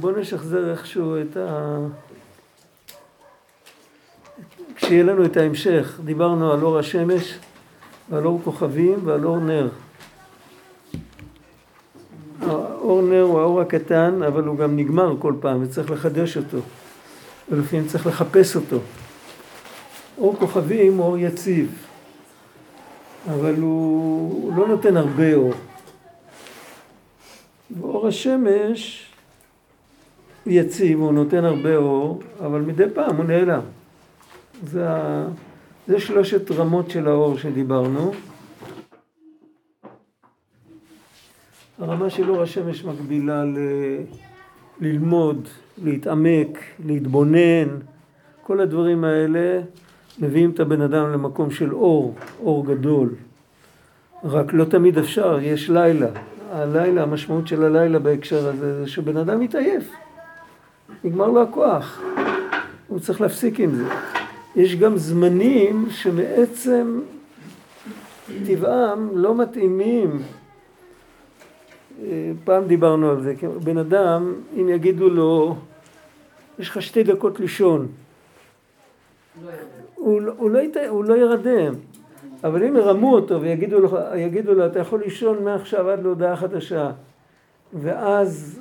בואו נשחזר איכשהו את ה... כשיהיה לנו את ההמשך, דיברנו על אור השמש ועל אור כוכבים ועל אור נר. האור נר הוא האור הקטן, אבל הוא גם נגמר כל פעם וצריך לחדש אותו. ולפעמים צריך לחפש אותו. אור כוכבים הוא אור יציב, אבל הוא, הוא לא נותן הרבה אור. ואור השמש יציב, הוא נותן הרבה אור, אבל מדי פעם הוא נעלם. זה. זה שלושת רמות של האור שדיברנו. הרמה של אור השמש מקבילה ל... ללמוד, להתעמק, להתבונן, כל הדברים האלה מביאים את הבן אדם למקום של אור, אור גדול. רק לא תמיד אפשר, יש לילה. הלילה, המשמעות של הלילה בהקשר הזה זה שבן אדם מתעייף. נגמר לו הכוח. הוא צריך להפסיק עם זה. יש גם זמנים שמעצם טבעם לא מתאימים. אה, פעם דיברנו על זה, בן אדם, אם יגידו לו, יש לך שתי דקות לישון, הוא, הוא, לא, הוא לא ירדם, אבל אם ירמו אותו ויגידו לו, לו, אתה יכול לישון מעכשיו עד להודעה חדשה, ואז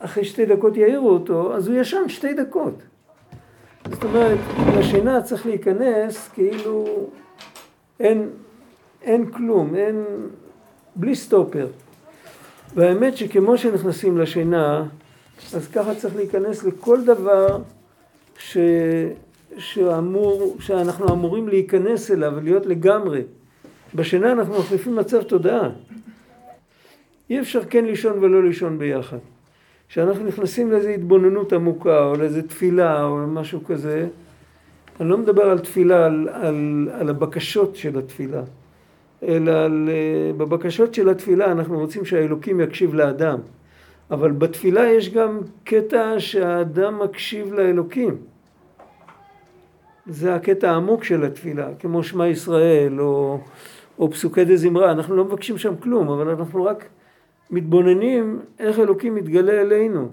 אחרי שתי דקות יעירו אותו, אז הוא ישן שתי דקות. זאת אומרת, לשינה צריך להיכנס כאילו אין, אין כלום, אין, בלי סטופר. והאמת שכמו שנכנסים לשינה, אז ככה צריך להיכנס לכל דבר ש, שאמור, שאנחנו אמורים להיכנס אליו ולהיות לגמרי. בשינה אנחנו מחליפים מצב תודעה. אי אפשר כן לישון ולא לישון ביחד. כשאנחנו נכנסים לאיזו התבוננות עמוקה או לאיזו תפילה או משהו כזה, אני לא מדבר על תפילה, על, על, על הבקשות של התפילה, אלא על, אה, בבקשות של התפילה אנחנו רוצים שהאלוקים יקשיב לאדם, אבל בתפילה יש גם קטע שהאדם מקשיב לאלוקים. זה הקטע העמוק של התפילה, כמו שמע ישראל או, או פסוקי דה זמרה, אנחנו לא מבקשים שם כלום, אבל אנחנו רק מתבוננים איך אלוקים מתגלה אלינו.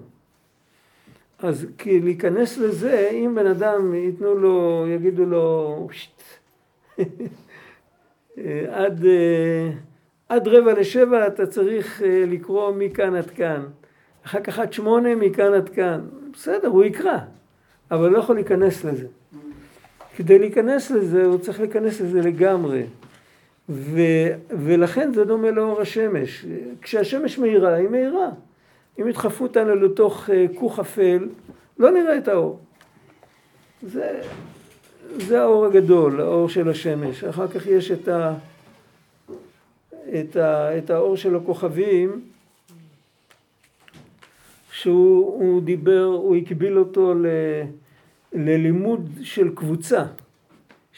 אז כי להיכנס לזה, אם בן אדם ייתנו לו, יגידו לו, עד, עד רבע לשבע אתה צריך אה, לקרוא מכאן עד כאן. אחר כך עד שמונה מכאן עד כאן. בסדר, הוא יקרא, אבל לא יכול להיכנס לזה. כדי להיכנס לזה, הוא צריך להיכנס לזה לגמרי. ו, ולכן זה דומה לאור השמש. כשהשמש מאירה, היא מאירה. אם ידחפו אותנו לתוך אה, כוך אפל, לא נראה את האור. זה, זה האור הגדול, האור של השמש. אחר כך יש את, ה, את, ה, את האור של הכוכבים, שהוא דיבר, הוא הקביל אותו ל, ללימוד של קבוצה.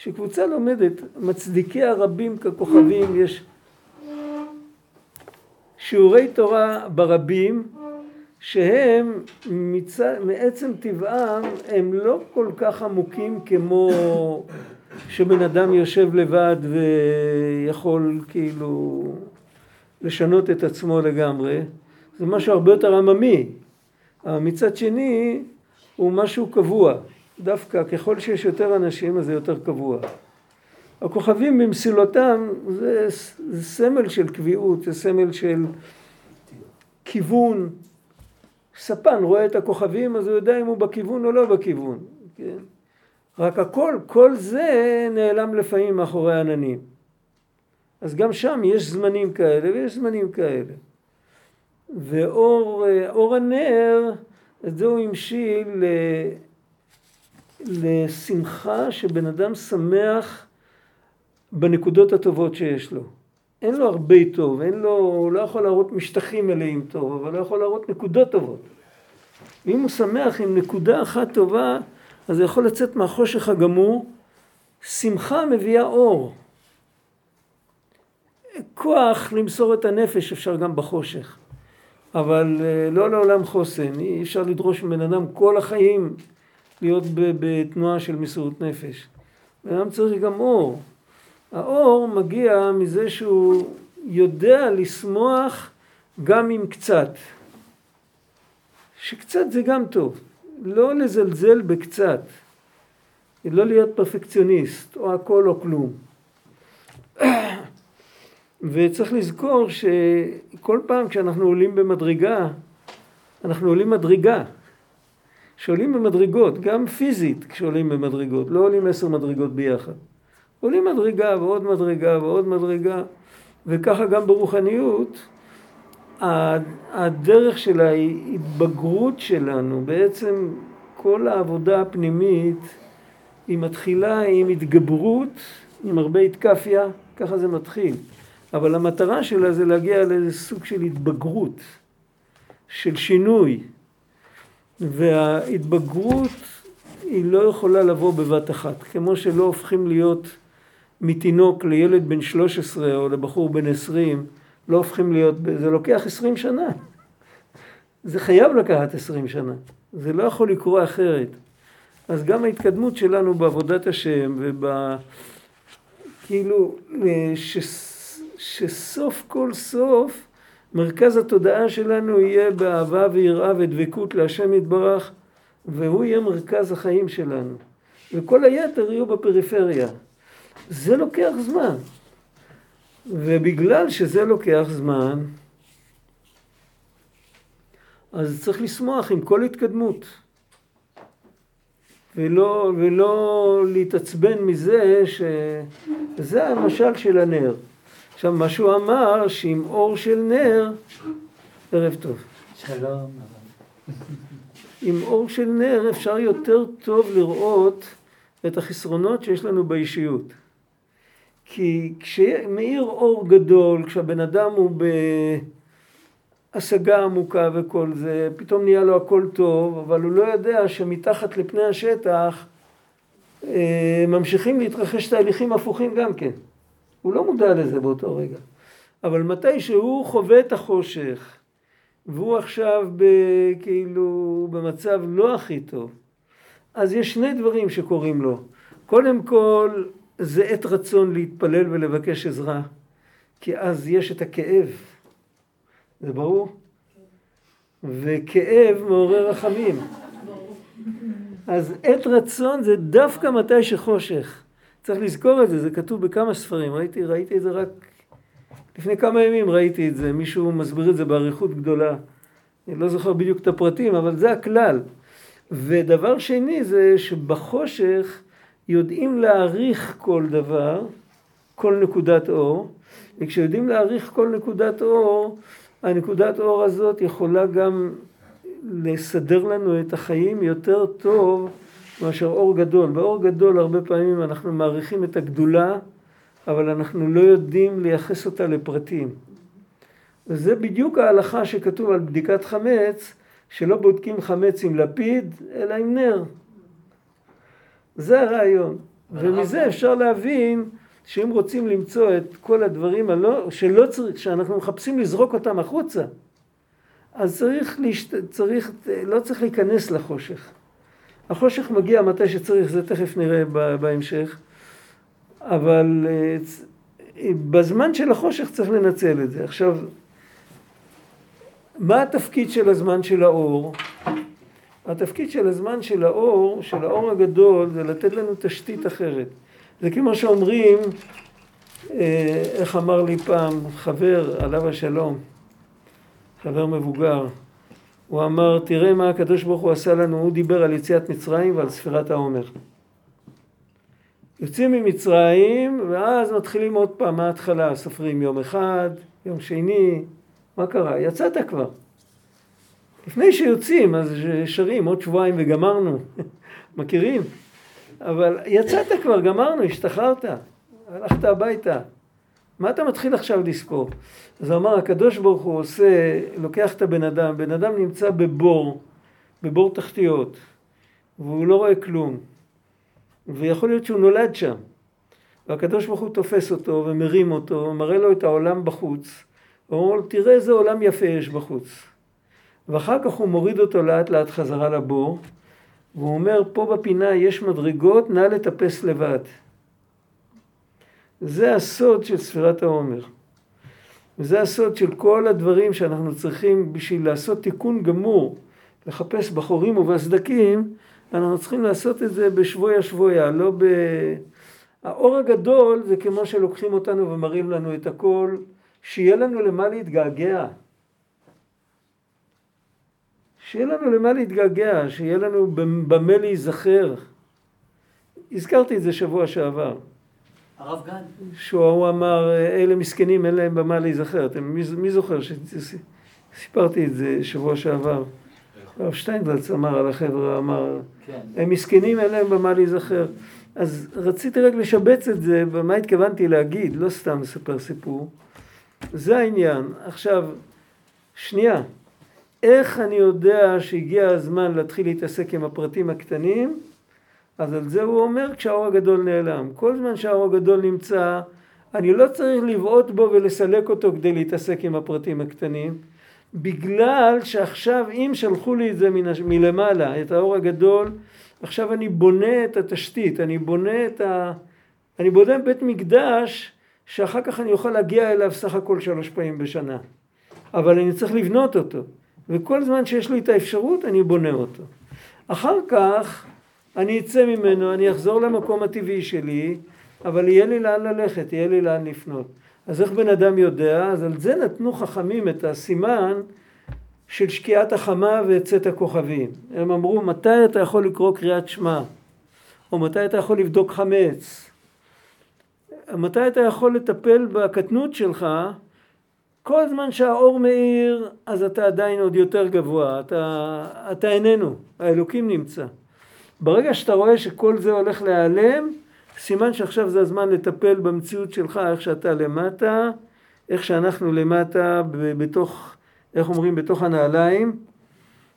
שקבוצה לומדת, מצדיקי הרבים ככוכבים, יש שיעורי תורה ברבים, שהם מצ... מעצם טבעם הם לא כל כך עמוקים כמו שבן אדם יושב לבד ויכול כאילו לשנות את עצמו לגמרי, זה משהו הרבה יותר עממי. מצד שני הוא משהו קבוע. דווקא ככל שיש יותר אנשים אז זה יותר קבוע. הכוכבים במסילותם זה, זה סמל של קביעות, זה סמל של כיוון. ספן רואה את הכוכבים אז הוא יודע אם הוא בכיוון או לא בכיוון. כן? רק הכל, כל זה נעלם לפעמים מאחורי עננים. אז גם שם יש זמנים כאלה ויש זמנים כאלה. ואור הנר, את זה הוא המשיל לשמחה שבן אדם שמח בנקודות הטובות שיש לו. אין לו הרבה טוב, אין לו, הוא לא יכול להראות משטחים מלאים טוב, אבל הוא יכול להראות נקודות טובות. ואם הוא שמח עם נקודה אחת טובה, אז הוא יכול לצאת מהחושך הגמור. שמחה מביאה אור. כוח למסור את הנפש אפשר גם בחושך, אבל אה, לא לעולם חוסן. אי אפשר לדרוש מבן אדם כל החיים להיות בתנועה של מסירות נפש. בן אדם צריך גם אור. האור מגיע מזה שהוא יודע לשמוח גם עם קצת. שקצת זה גם טוב. לא לזלזל בקצת. לא להיות פרפקציוניסט, או הכל או כלום. וצריך לזכור שכל פעם כשאנחנו עולים במדרגה, אנחנו עולים מדרגה. שעולים במדרגות, גם פיזית כשעולים במדרגות, לא עולים עשר מדרגות ביחד. עולים מדרגה ועוד מדרגה ועוד מדרגה, וככה גם ברוחניות, הדרך של ההתבגרות שלנו, בעצם כל העבודה הפנימית, היא מתחילה עם התגברות, עם הרבה התקפיה, ככה זה מתחיל. אבל המטרה שלה זה להגיע לאיזה סוג של התבגרות, של שינוי. וההתבגרות היא לא יכולה לבוא בבת אחת. כמו שלא הופכים להיות מתינוק לילד בן 13 או לבחור בן 20, לא הופכים להיות, זה לוקח 20 שנה. זה חייב לקחת 20 שנה. זה לא יכול לקרות אחרת. אז גם ההתקדמות שלנו בעבודת השם וב... כאילו, ש... שסוף כל סוף מרכז התודעה שלנו יהיה באהבה ויראה ודבקות להשם יתברך, והוא יהיה מרכז החיים שלנו. וכל היתר יהיו בפריפריה. זה לוקח זמן. ובגלל שזה לוקח זמן, אז צריך לשמוח עם כל התקדמות. ולא, ולא להתעצבן מזה שזה המשל של הנר. עכשיו, מה שהוא אמר, שעם אור של נר, ערב טוב. שלום. עם אור של נר אפשר יותר טוב לראות את החסרונות שיש לנו באישיות. כי כשמאיר אור גדול, כשהבן אדם הוא בהשגה עמוקה וכל זה, פתאום נהיה לו הכל טוב, אבל הוא לא יודע שמתחת לפני השטח אה, ממשיכים להתרחש תהליכים הפוכים גם כן. הוא לא מודע לזה באותו רגע. אבל מתי שהוא חווה את החושך, והוא עכשיו ב, כאילו במצב לא הכי טוב, אז יש שני דברים שקורים לו. קודם כל, זה עת רצון להתפלל ולבקש עזרה, כי אז יש את הכאב. זה ברור? וכאב מעורר רחמים. אז עת רצון זה דווקא מתי שחושך. צריך לזכור את זה, זה כתוב בכמה ספרים, ראיתי, ראיתי את זה רק לפני כמה ימים ראיתי את זה, מישהו מסביר את זה באריכות גדולה. אני לא זוכר בדיוק את הפרטים, אבל זה הכלל. ודבר שני זה שבחושך יודעים להעריך כל דבר, כל נקודת אור, וכשיודעים להעריך כל נקודת אור, הנקודת אור הזאת יכולה גם לסדר לנו את החיים יותר טוב מאשר אור גדול. באור גדול הרבה פעמים אנחנו מעריכים את הגדולה, אבל אנחנו לא יודעים לייחס אותה לפרטים. וזה בדיוק ההלכה שכתוב על בדיקת חמץ, שלא בודקים חמץ עם לפיד, אלא עם נר. זה הרעיון. ומזה אפשר להבין שאם רוצים למצוא את כל הדברים הלא, שלא צריך, שאנחנו מחפשים לזרוק אותם החוצה, אז צריך, להשת... צריך, לא צריך להיכנס לחושך. החושך מגיע מתי שצריך, זה תכף נראה בהמשך, אבל אה, בזמן של החושך צריך לנצל את זה. עכשיו, מה התפקיד של הזמן של האור? התפקיד של הזמן של האור, של האור הגדול, זה לתת לנו תשתית אחרת. זה כמו שאומרים, אה, איך אמר לי פעם חבר, עליו השלום, חבר מבוגר, הוא אמר, תראה מה הקדוש ברוך הוא עשה לנו, הוא דיבר על יציאת מצרים ועל ספירת העומר. יוצאים ממצרים, ואז מתחילים עוד פעם מההתחלה, סופרים יום אחד, יום שני, מה קרה? יצאת כבר. לפני שיוצאים, אז שרים עוד שבועיים וגמרנו, מכירים? אבל יצאת כבר, גמרנו, השתחררת, הלכת הביתה. מה אתה מתחיל עכשיו לספור? אז הוא אמר, הקדוש ברוך הוא עושה, לוקח את הבן אדם, בן אדם נמצא בבור, בבור תחתיות, והוא לא רואה כלום, ויכול להיות שהוא נולד שם, והקדוש ברוך הוא תופס אותו ומרים אותו, מראה לו את העולם בחוץ, ואומר לו, תראה איזה עולם יפה יש בחוץ. ואחר כך הוא מוריד אותו לאט לאט חזרה לבור, והוא אומר, פה בפינה יש מדרגות, נא לטפס לבד. זה הסוד של ספירת העומר. וזה הסוד של כל הדברים שאנחנו צריכים בשביל לעשות תיקון גמור לחפש בחורים ובסדקים, אנחנו צריכים לעשות את זה בשבויה שבויה, לא ב... האור הגדול זה כמו שלוקחים אותנו ומראים לנו את הכל, שיהיה לנו למה להתגעגע. שיהיה לנו למה להתגעגע, שיהיה לנו במה להיזכר. הזכרתי את זה שבוע שעבר. הרב גן. שהוא אמר, אלה מסכנים, אין להם במה להיזכר. אתם, מי, מי זוכר שסיפרתי את זה שבוע שעבר? הרב שטיינבלץ אמר על החבר'ה, אמר, כן. הם מסכנים, אין להם במה להיזכר. אז רציתי רק לשבץ את זה, ומה התכוונתי להגיד, לא סתם לספר סיפור. זה העניין. עכשיו, שנייה, איך אני יודע שהגיע הזמן להתחיל להתעסק עם הפרטים הקטנים? אז על זה הוא אומר כשהאור הגדול נעלם. כל זמן שהאור הגדול נמצא, אני לא צריך לבעוט בו ולסלק אותו כדי להתעסק עם הפרטים הקטנים, בגלל שעכשיו אם שלחו לי את זה מלמעלה, את האור הגדול, עכשיו אני בונה את התשתית, אני בונה את ה... אני בונה בית מקדש שאחר כך אני אוכל להגיע אליו סך הכל שלוש פעמים בשנה. אבל אני צריך לבנות אותו. וכל זמן שיש לי את האפשרות אני בונה אותו. אחר כך אני אצא ממנו, אני אחזור למקום הטבעי שלי, אבל יהיה לי לאן ללכת, יהיה לי לאן לפנות. אז איך בן אדם יודע? אז על זה נתנו חכמים את הסימן של שקיעת החמה וצאת הכוכבים. הם אמרו, מתי אתה יכול לקרוא קריאת שמע? או מתי אתה יכול לבדוק חמץ? מתי אתה יכול לטפל בקטנות שלך? כל זמן שהאור מאיר, אז אתה עדיין עוד יותר גבוה, אתה, אתה איננו, האלוקים נמצא. ברגע שאתה רואה שכל זה הולך להיעלם, סימן שעכשיו זה הזמן לטפל במציאות שלך, איך שאתה למטה, איך שאנחנו למטה בתוך, איך אומרים, בתוך הנעליים,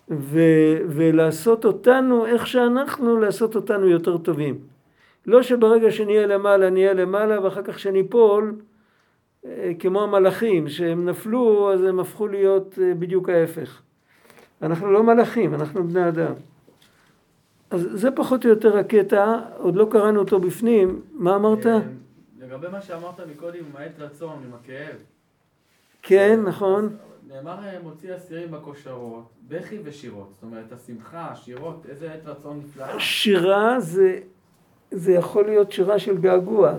ו, ולעשות אותנו, איך שאנחנו, לעשות אותנו יותר טובים. לא שברגע שנהיה למעלה, נהיה למעלה, ואחר כך שניפול, אה, כמו המלאכים, שהם נפלו, אז הם הפכו להיות אה, בדיוק ההפך. אנחנו לא מלאכים, אנחנו בני אדם. אז זה פחות או יותר הקטע, עוד לא קראנו אותו בפנים, מה אמרת? אה, לגבי מה שאמרת מקודם עם העת רצון, עם הכאב. כן, נכון. נאמר מוציא אסירים בכושרות, בכי ושירות, זאת אומרת השמחה, השירות, איזה עת רצון נפלאה. שירה זה, זה יכול להיות שירה של געגוע.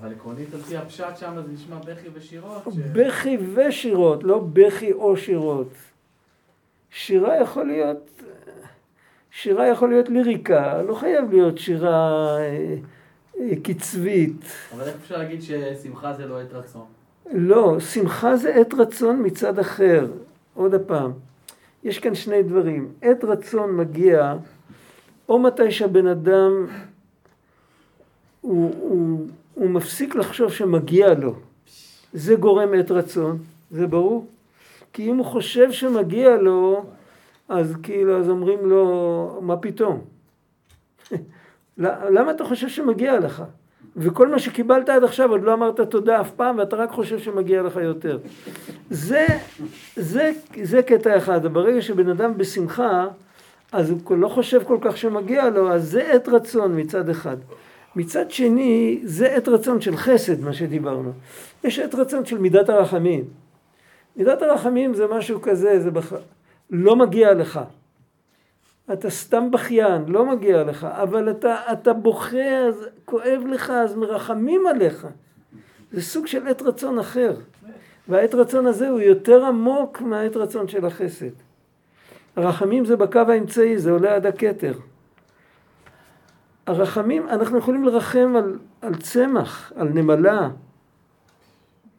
אבל עקרונית על פי הפשט שם זה נשמע בכי ושירות. ש... בכי ושירות, לא בכי או שירות. שירה יכול להיות שירה יכול להיות ליריקה, לא חייב להיות שירה אה, אה, קצבית. אבל איך אפשר להגיד ששמחה זה לא עת רצון? לא, שמחה זה עת רצון מצד אחר. עוד פעם, יש כאן שני דברים. עת רצון מגיע או מתי שהבן אדם הוא, הוא, הוא מפסיק לחשוב שמגיע לו. זה גורם עת רצון, זה ברור. כי אם הוא חושב שמגיע לו, אז כאילו, אז אומרים לו, מה פתאום? למה אתה חושב שמגיע לך? וכל מה שקיבלת עד עכשיו עוד לא אמרת תודה אף פעם ואתה רק חושב שמגיע לך יותר. זה, זה, זה קטע אחד, ברגע שבן אדם בשמחה אז הוא לא חושב כל כך שמגיע לו, אז זה עת רצון מצד אחד. מצד שני, זה עת רצון של חסד, מה שדיברנו. יש עת רצון של מידת הרחמים. מידת הרחמים זה משהו כזה, זה בכלל... לא מגיע לך. אתה סתם בכיין, לא מגיע לך, אבל אתה, אתה בוכה, אז כואב לך, אז מרחמים עליך. זה סוג של עת רצון אחר. והעת רצון הזה הוא יותר עמוק מהעת רצון של החסד. הרחמים זה בקו האמצעי, זה עולה עד הכתר. הרחמים, אנחנו יכולים לרחם על, על צמח, על נמלה,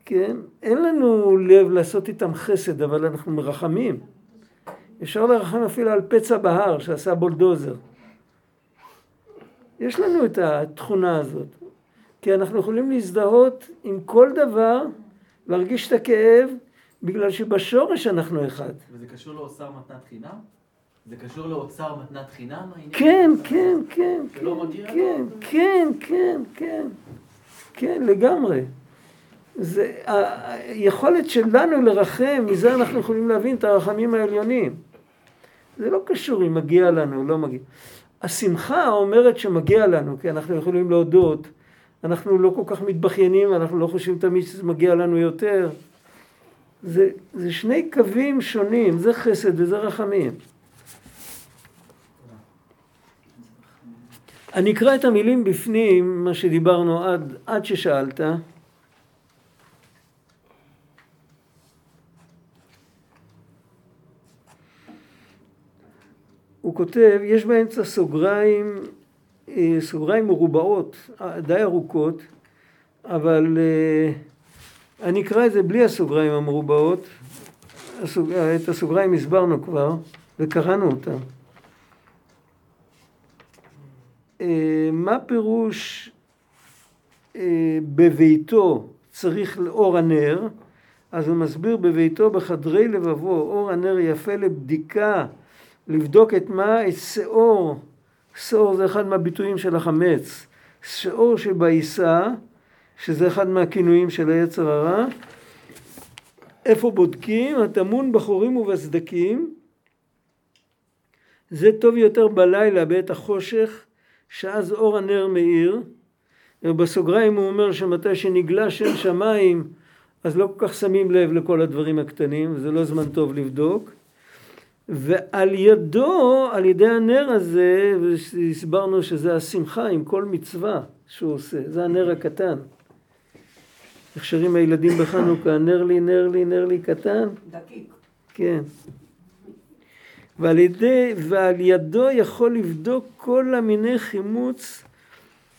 כן? אין לנו לב לעשות איתם חסד, אבל אנחנו מרחמים. אפשר לרחם אפילו על פצע בהר שעשה בולדוזר. יש לנו את התכונה הזאת, כי אנחנו יכולים להזדהות עם כל דבר, להרגיש את הכאב, בגלל שבשורש אנחנו אחד. וזה קשור לאוצר מתנת חינם? זה קשור לאוצר מתנת חינם? כן, כן, כן. לא כן, כן, כן, כן, כן. כן, לגמרי. זה היכולת שלנו לרחם, מזה אנחנו יכולים להבין את הרחמים העליונים. זה לא קשור אם מגיע לנו או לא מגיע. השמחה אומרת שמגיע לנו, כי אנחנו יכולים להודות, אנחנו לא כל כך מתבכיינים, אנחנו לא חושבים תמיד שזה מגיע לנו יותר. זה, זה שני קווים שונים, זה חסד וזה רחמים. אני אקרא את המילים בפנים, מה שדיברנו עד, עד ששאלת. הוא כותב, יש באמצע סוגריים, אה, סוגריים מרובעות, אה, די ארוכות, אבל אה, אני אקרא את זה בלי הסוגריים המרובעות. את הסוגריים הסברנו כבר וקראנו אותם. מה פירוש בביתו צריך לאור הנר? אז הוא מסביר בביתו בחדרי לבבו אור הנר יפה לבדיקה לבדוק את מה? את שאור, שאור זה אחד מהביטויים של החמץ, שאור שבעיסה, שזה אחד מהכינויים של היצר הרע, איפה בודקים? הטמון בחורים ובסדקים, זה טוב יותר בלילה בעת החושך, שאז אור הנר מאיר, ובסוגריים הוא אומר שמתי שנגלה שם שמיים אז לא כל כך שמים לב לכל הדברים הקטנים, זה לא זמן טוב לבדוק. ועל ידו, על ידי הנר הזה, והסברנו שזה השמחה עם כל מצווה שהוא עושה, זה הנר הקטן. איך שרים הילדים בחנוכה, נר לי, נר לי, נר לי קטן? דקיק. כן. ועל, ידי, ועל ידו יכול לבדוק כל המיני חימוץ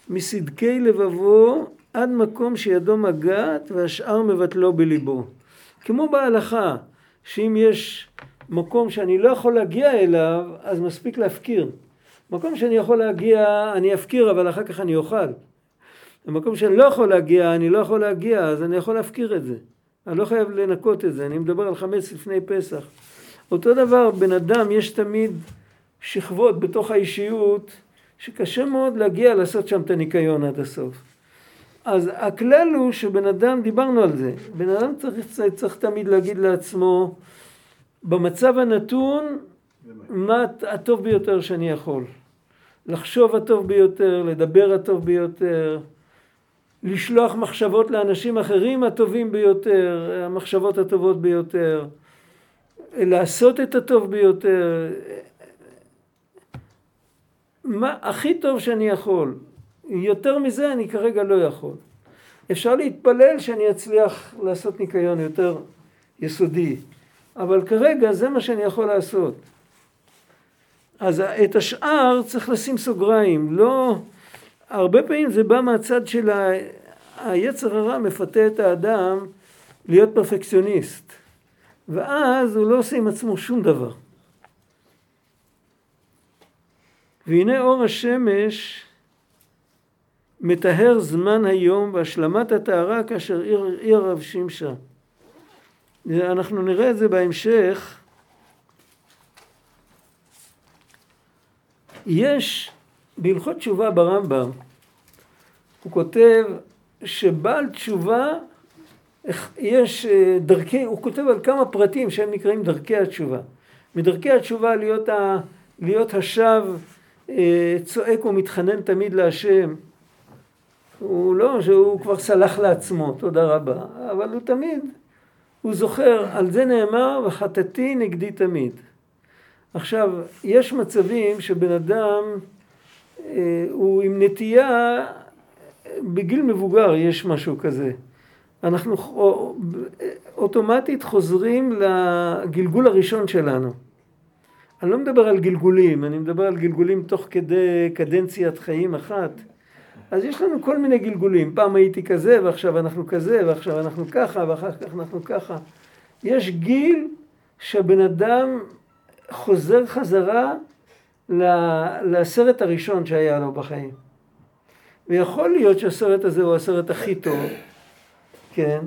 מסדקי לבבו עד מקום שידו מגעת והשאר מבטלו בליבו. כמו בהלכה, שאם יש מקום שאני לא יכול להגיע אליו, אז מספיק להפקיר. מקום שאני יכול להגיע, אני אפקיר, אבל אחר כך אני אוכל. במקום שאני לא יכול להגיע, אני לא יכול להגיע, אז אני יכול להפקיר את זה. אני לא חייב לנקות את זה, אני מדבר על חמץ לפני פסח. אותו דבר, בן אדם, יש תמיד שכבות בתוך האישיות, שקשה מאוד להגיע לעשות שם את הניקיון עד הסוף. אז הכלל הוא שבן אדם, דיברנו על זה, בן אדם צריך, צריך תמיד להגיד לעצמו, במצב הנתון, מה הטוב ביותר שאני יכול. לחשוב הטוב ביותר, לדבר הטוב ביותר, לשלוח מחשבות לאנשים אחרים הטובים ביותר, המחשבות הטובות ביותר, לעשות את הטוב ביותר, מה הכי טוב שאני יכול. יותר מזה אני כרגע לא יכול. אפשר להתפלל שאני אצליח לעשות ניקיון יותר יסודי, אבל כרגע זה מה שאני יכול לעשות. אז את השאר צריך לשים סוגריים, לא... הרבה פעמים זה בא מהצד של ה... היצר הרע מפתה את האדם להיות פרפקציוניסט, ואז הוא לא עושה עם עצמו שום דבר. והנה אור השמש מטהר זמן היום והשלמת הטהרה כאשר עיר רב שמשה. אנחנו נראה את זה בהמשך. יש בהלכות תשובה ברמב"ם, הוא כותב שבעל תשובה, יש אה, דרכי, הוא כותב על כמה פרטים שהם נקראים דרכי התשובה. מדרכי התשובה להיות, ה, להיות השב אה, צועק ומתחנן תמיד להשם. הוא לא שהוא כבר סלח לעצמו, תודה רבה, אבל הוא תמיד הוא זוכר, על זה נאמר, וחטאתי נגדי תמיד. עכשיו, יש מצבים שבן אדם אה, הוא עם נטייה, בגיל מבוגר יש משהו כזה. אנחנו אוטומטית חוזרים לגלגול הראשון שלנו. אני לא מדבר על גלגולים, אני מדבר על גלגולים תוך כדי קדנציית חיים אחת. אז יש לנו כל מיני גלגולים, פעם הייתי כזה ועכשיו אנחנו כזה ועכשיו אנחנו ככה ואחר כך אנחנו ככה. יש גיל שהבן אדם חוזר חזרה לסרט הראשון שהיה לו בחיים. ויכול להיות שהסרט הזה הוא הסרט הכי טוב, כן,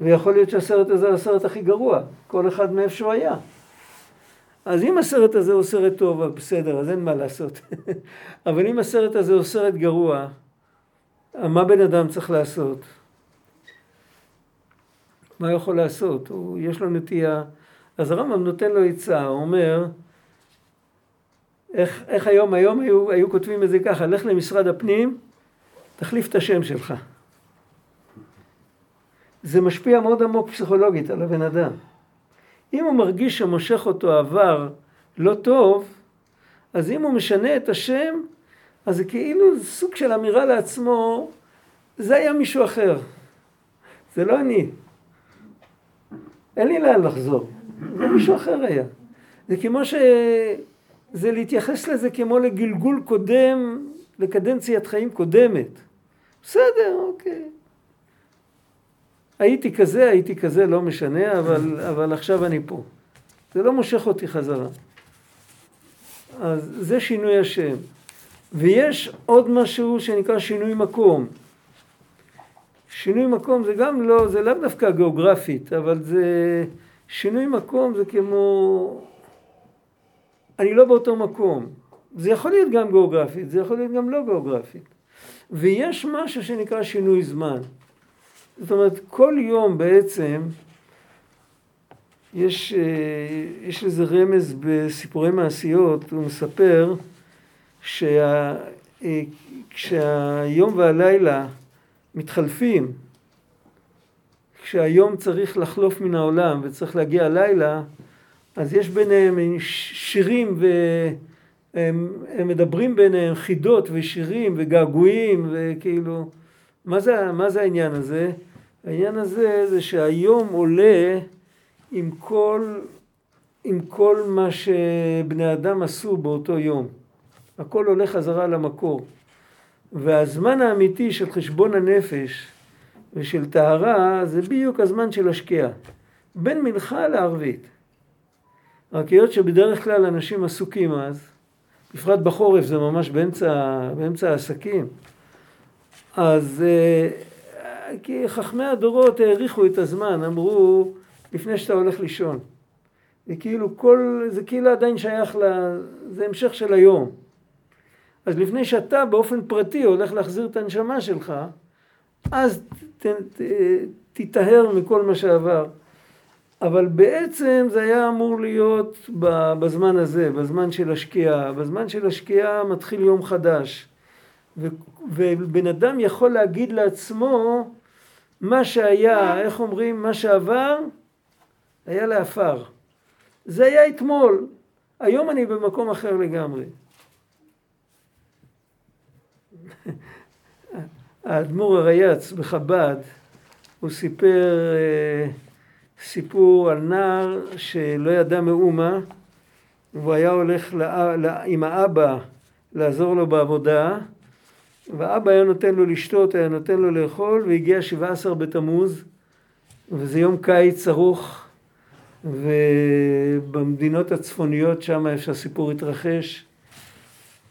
ויכול להיות שהסרט הזה הוא הסרט הכי גרוע, כל אחד מאיפה שהוא היה. אז אם הסרט הזה הוא סרט טוב, בסדר, אז אין מה לעשות. אבל אם הסרט הזה הוא סרט גרוע, מה בן אדם צריך לעשות? מה הוא יכול לעשות? הוא, יש לו נטייה. אז הרמב"ם נותן לו עצה, הוא אומר, איך, איך היום, היום היו, היו כותבים את זה ככה, לך למשרד הפנים, תחליף את השם שלך. זה משפיע מאוד עמוק פסיכולוגית על הבן אדם. אם הוא מרגיש שמושך אותו עבר לא טוב, אז אם הוא משנה את השם, אז זה כאילו סוג של אמירה לעצמו, זה היה מישהו אחר. זה לא אני. אין לי לאן לחזור. זה מישהו אחר היה. זה כמו ש... זה להתייחס לזה כמו לגלגול קודם, לקדנציית חיים קודמת. בסדר, אוקיי. הייתי כזה, הייתי כזה, לא משנה, אבל, אבל עכשיו אני פה. זה לא מושך אותי חזרה. אז זה שינוי השם. ויש עוד משהו שנקרא שינוי מקום. שינוי מקום זה גם לא, זה לאו דווקא גיאוגרפית, אבל זה, שינוי מקום זה כמו, אני לא באותו מקום. זה יכול להיות גם גיאוגרפית, זה יכול להיות גם לא גיאוגרפית. ויש משהו שנקרא שינוי זמן. זאת אומרת, כל יום בעצם, יש, אה, יש לזה רמז בסיפורי מעשיות, הוא מספר שה, אה, כשהיום והלילה מתחלפים, כשהיום צריך לחלוף מן העולם וצריך להגיע הלילה, אז יש ביניהם שירים והם מדברים ביניהם חידות ושירים וגעגועים וכאילו, מה זה, מה זה העניין הזה? העניין הזה זה שהיום עולה עם כל, עם כל מה שבני אדם עשו באותו יום. הכל עולה חזרה למקור. והזמן האמיתי של חשבון הנפש ושל טהרה זה בדיוק הזמן של השקיעה. בין מנחה לערבית. רק היות שבדרך כלל אנשים עסוקים אז, בפרט בחורף זה ממש באמצע, באמצע העסקים, אז אה, כי חכמי הדורות העריכו את הזמן, אמרו לפני שאתה הולך לישון. זה כאילו כל, זה כאילו עדיין שייך ל... זה המשך של היום. אז לפני שאתה באופן פרטי הולך להחזיר את הנשמה שלך, אז ת, ת, תטהר מכל מה שעבר. אבל בעצם זה היה אמור להיות בזמן הזה, בזמן של השקיעה. בזמן של השקיעה מתחיל יום חדש. ובן אדם יכול להגיד לעצמו מה שהיה, איך אומרים, מה שעבר, היה לעפר. זה היה אתמול, היום אני במקום אחר לגמרי. האדמו"ר הרייץ בחב"ד, הוא סיפר אה, סיפור על נער שלא ידע מאומה, והוא היה הולך לא, עם האבא לעזור לו בעבודה, ואבא היה נותן לו לשתות, היה נותן לו לאכול, והגיע 17 בתמוז, וזה יום קיץ ארוך, ובמדינות הצפוניות שם איפה שהסיפור התרחש,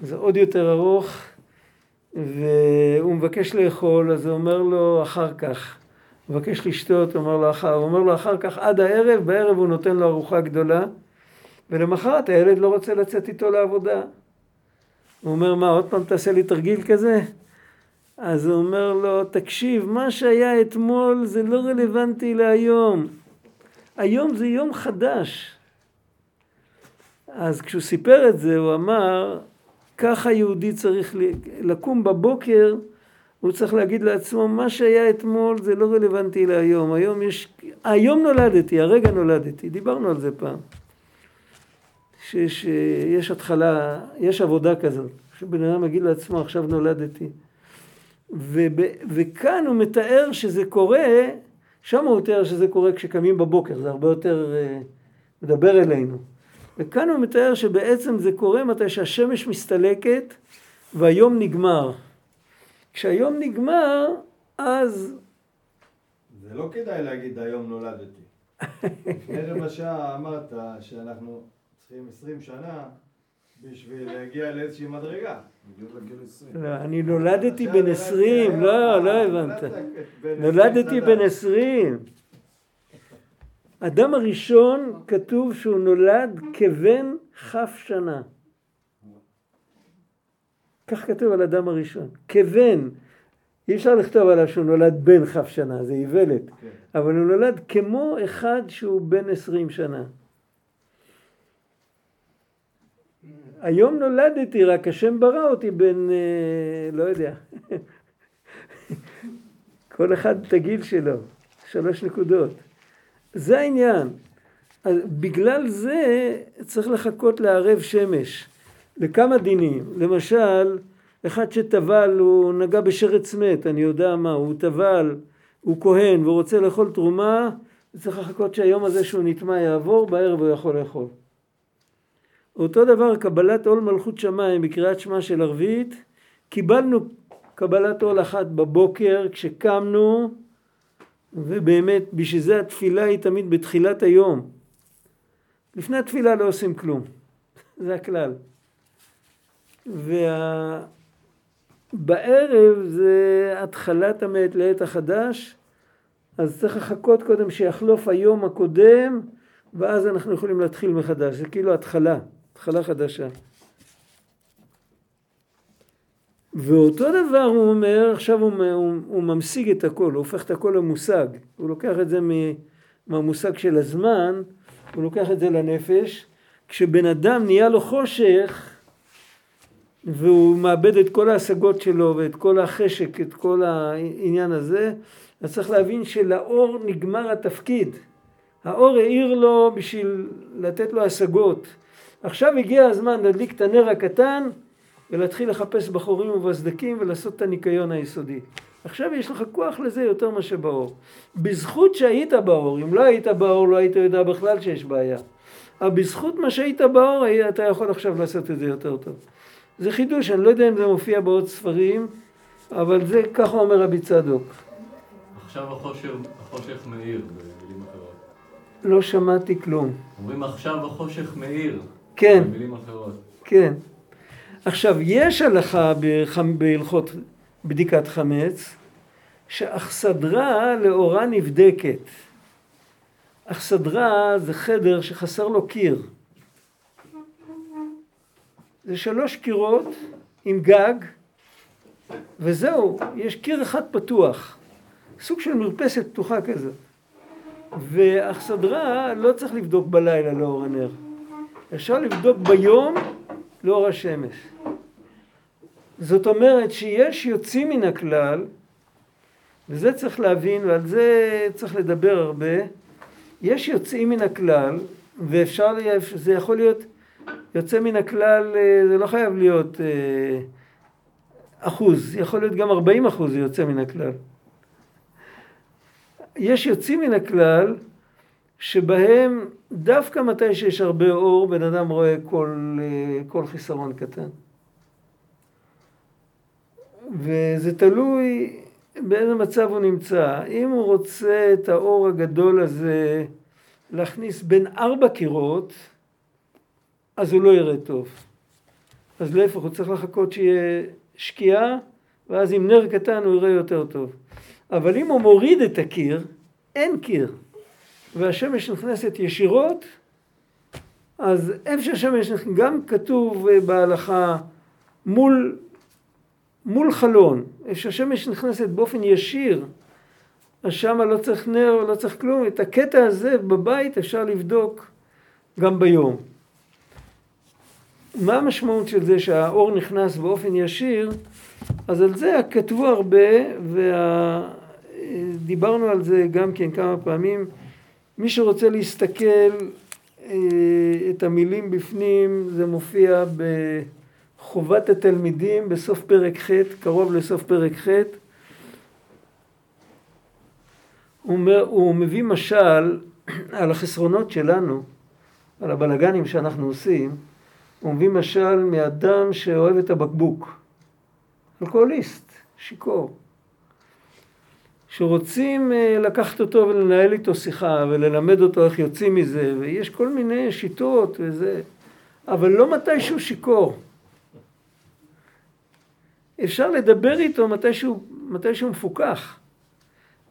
זה עוד יותר ארוך, והוא מבקש לאכול, אז הוא אומר לו אחר כך. הוא מבקש לשתות, הוא אומר לו אחר, הוא אומר לו אחר כך עד הערב, בערב הוא נותן לו ארוחה גדולה, ולמחרת הילד לא רוצה לצאת איתו לעבודה. הוא אומר, מה, עוד פעם תעשה לי תרגיל כזה? אז הוא אומר לו, תקשיב, מה שהיה אתמול זה לא רלוונטי להיום. היום זה יום חדש. אז כשהוא סיפר את זה, הוא אמר, ככה יהודי צריך לקום בבוקר, הוא צריך להגיד לעצמו, מה שהיה אתמול זה לא רלוונטי להיום. היום יש, היום נולדתי, הרגע נולדתי, דיברנו על זה פעם. שיש התחלה, יש עבודה כזאת, שבן אדם יגיד לעצמו, עכשיו נולדתי. וב, וכאן הוא מתאר שזה קורה, שם הוא מתאר שזה קורה כשקמים בבוקר, זה הרבה יותר uh, מדבר אלינו. וכאן הוא מתאר שבעצם זה קורה מתי שהשמש מסתלקת והיום נגמר. כשהיום נגמר, אז... זה לא כדאי להגיד היום נולדתי. לפני רבע שעה אמרת שאנחנו צריכים עשרים שנה בשביל להגיע לאיזושהי מדרגה. לא, אני נולדתי בן עשרים, לא, לא הבנת. נולדתי בן עשרים. אדם הראשון כתוב שהוא נולד כבן כף שנה. כך כתוב על אדם הראשון, כבן. אי אפשר לכתוב עליו שהוא נולד בן כף שנה, זה איוולת. כן. אבל הוא נולד כמו אחד שהוא בן עשרים שנה. היום נולדתי, רק השם ברא אותי בין, אה, לא יודע, כל אחד את הגיל שלו, שלוש נקודות. זה העניין. אז בגלל זה צריך לחכות לערב שמש, לכמה דינים. למשל, אחד שטבל, הוא נגע בשרץ מת, אני יודע מה, הוא טבל, הוא כהן והוא רוצה לאכול תרומה, צריך לחכות שהיום הזה שהוא נטמע יעבור, בערב הוא יכול לאכול. אותו דבר קבלת עול מלכות שמיים בקריאת שמע של ערבית, קיבלנו קבלת עול אחת בבוקר כשקמנו, ובאמת בשביל זה התפילה היא תמיד בתחילת היום. לפני התפילה לא עושים כלום, זה הכלל. ובערב וה... זה התחלת המת לעת החדש, אז צריך לחכות קודם שיחלוף היום הקודם, ואז אנחנו יכולים להתחיל מחדש. זה כאילו התחלה, התחלה חדשה. ואותו דבר הוא אומר, עכשיו הוא, הוא, הוא ממשיג את הכל, הוא הופך את הכל למושג. הוא לוקח את זה מהמושג של הזמן, הוא לוקח את זה לנפש. כשבן אדם נהיה לו חושך, והוא מאבד את כל ההשגות שלו ואת כל החשק, את כל העניין הזה, אז צריך להבין שלאור נגמר התפקיד. האור העיר לו בשביל לתת לו השגות. עכשיו הגיע הזמן להדליק את הנר הקטן ולהתחיל לחפש בחורים ובסדקים ולעשות את הניקיון היסודי. עכשיו יש לך כוח לזה יותר מאשר באור. בזכות שהיית באור, אם לא היית באור לא היית יודע בכלל שיש בעיה. אבל בזכות מה שהיית באור אתה יכול עכשיו לעשות את זה יותר טוב. זה חידוש, אני לא יודע אם זה מופיע בעוד ספרים, אבל זה ככה אומר רבי צדוק. עכשיו החושך, החושך מאיר, במילים אחרות. לא שמעתי כלום. אומרים עכשיו החושך מאיר. כן. במילים אחרות. כן. עכשיו, יש הלכה בהלכות בדיקת חמץ, שאכסדרה לאורה נבדקת. אכסדרה זה חדר שחסר לו קיר. זה שלוש קירות עם גג, וזהו, יש קיר אחד פתוח. סוג של מרפסת פתוחה כזאת. ואכסדרה לא צריך לבדוק בלילה לאור הנר. אפשר לבדוק ביום לאור השמש. זאת אומרת שיש יוצאים מן הכלל, וזה צריך להבין ועל זה צריך לדבר הרבה, יש יוצאים מן הכלל, ואפשר, זה יכול להיות יוצא מן הכלל, אה, זה לא חייב להיות אה, אחוז, יכול להיות גם 40 אחוז יוצא מן הכלל. יש יוצאים מן הכלל שבהם דווקא מתי שיש הרבה אור בן אדם רואה כל, אה, כל חיסרון קטן. וזה תלוי באיזה מצב הוא נמצא. אם הוא רוצה את האור הגדול הזה להכניס בין ארבע קירות, אז הוא לא יראה טוב. אז להפך, הוא צריך לחכות שיהיה שקיעה, ואז עם נר קטן הוא יראה יותר טוב. אבל אם הוא מוריד את הקיר, אין קיר, והשמש נכנסת ישירות, אז איפה שהשמש נכנסת, גם כתוב אה, בהלכה מול, מול חלון, איפה שהשמש נכנסת באופן ישיר, אז שמה לא צריך נר, לא צריך כלום, את הקטע הזה בבית אפשר לבדוק גם ביום. מה המשמעות של זה שהאור נכנס באופן ישיר? אז על זה כתבו הרבה, ודיברנו על זה גם כן כמה פעמים. מי שרוצה להסתכל אה, את המילים בפנים, זה מופיע בחובת התלמידים בסוף פרק ח', קרוב לסוף פרק ח'. הוא, הוא מביא משל על החסרונות שלנו, על הבלגנים שאנחנו עושים. הוא מביא משל מאדם שאוהב את הבקבוק. אלכוהוליסט, שיכור. שרוצים אה, לקחת אותו ולנהל איתו שיחה וללמד אותו איך יוצאים מזה, ויש כל מיני שיטות וזה, אבל לא מתי שהוא שיכור. אפשר לדבר איתו מתי שהוא, מתי שהוא מפוקח.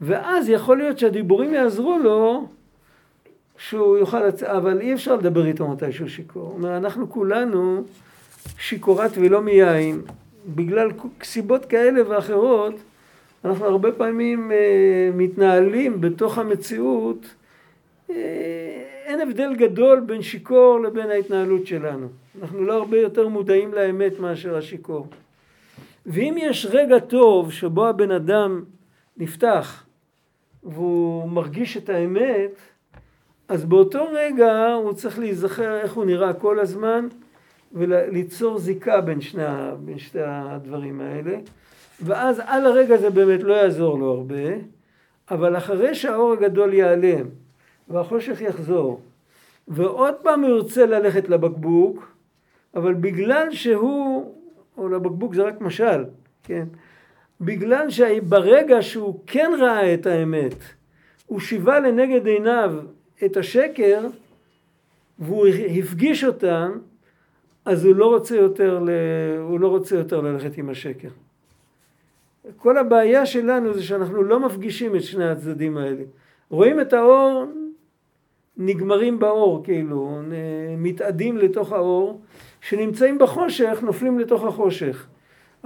ואז יכול להיות שהדיבורים יעזרו לו שהוא יוכל לצאת, אבל אי אפשר לדבר איתו מתי שהוא שיכור. אנחנו כולנו שיכורת ולא מיין, בגלל סיבות כאלה ואחרות, אנחנו הרבה פעמים אה, מתנהלים בתוך המציאות, אה, אין הבדל גדול בין שיכור לבין ההתנהלות שלנו. אנחנו לא הרבה יותר מודעים לאמת מאשר השיכור. ואם יש רגע טוב שבו הבן אדם נפתח והוא מרגיש את האמת, אז באותו רגע הוא צריך להיזכר איך הוא נראה כל הזמן, וליצור זיקה בין שני, בין שתי הדברים האלה. ואז על הרגע זה באמת לא יעזור לו הרבה, אבל אחרי שהאור הגדול ייעלם והחושך יחזור, ועוד פעם הוא ירצה ללכת לבקבוק, אבל בגלל שהוא, או לבקבוק זה רק משל, כן? בגלל שברגע שהוא כן ראה את האמת, הוא שיווה לנגד עיניו את השקר, והוא הפגיש אותם, אז הוא לא רוצה יותר, ל... הוא לא רוצה יותר ללכת עם השקר. כל הבעיה שלנו זה שאנחנו לא מפגישים את שני הצדדים האלה. רואים את האור, נגמרים באור, כאילו, מתאדים לתוך האור, שנמצאים בחושך, נופלים לתוך החושך.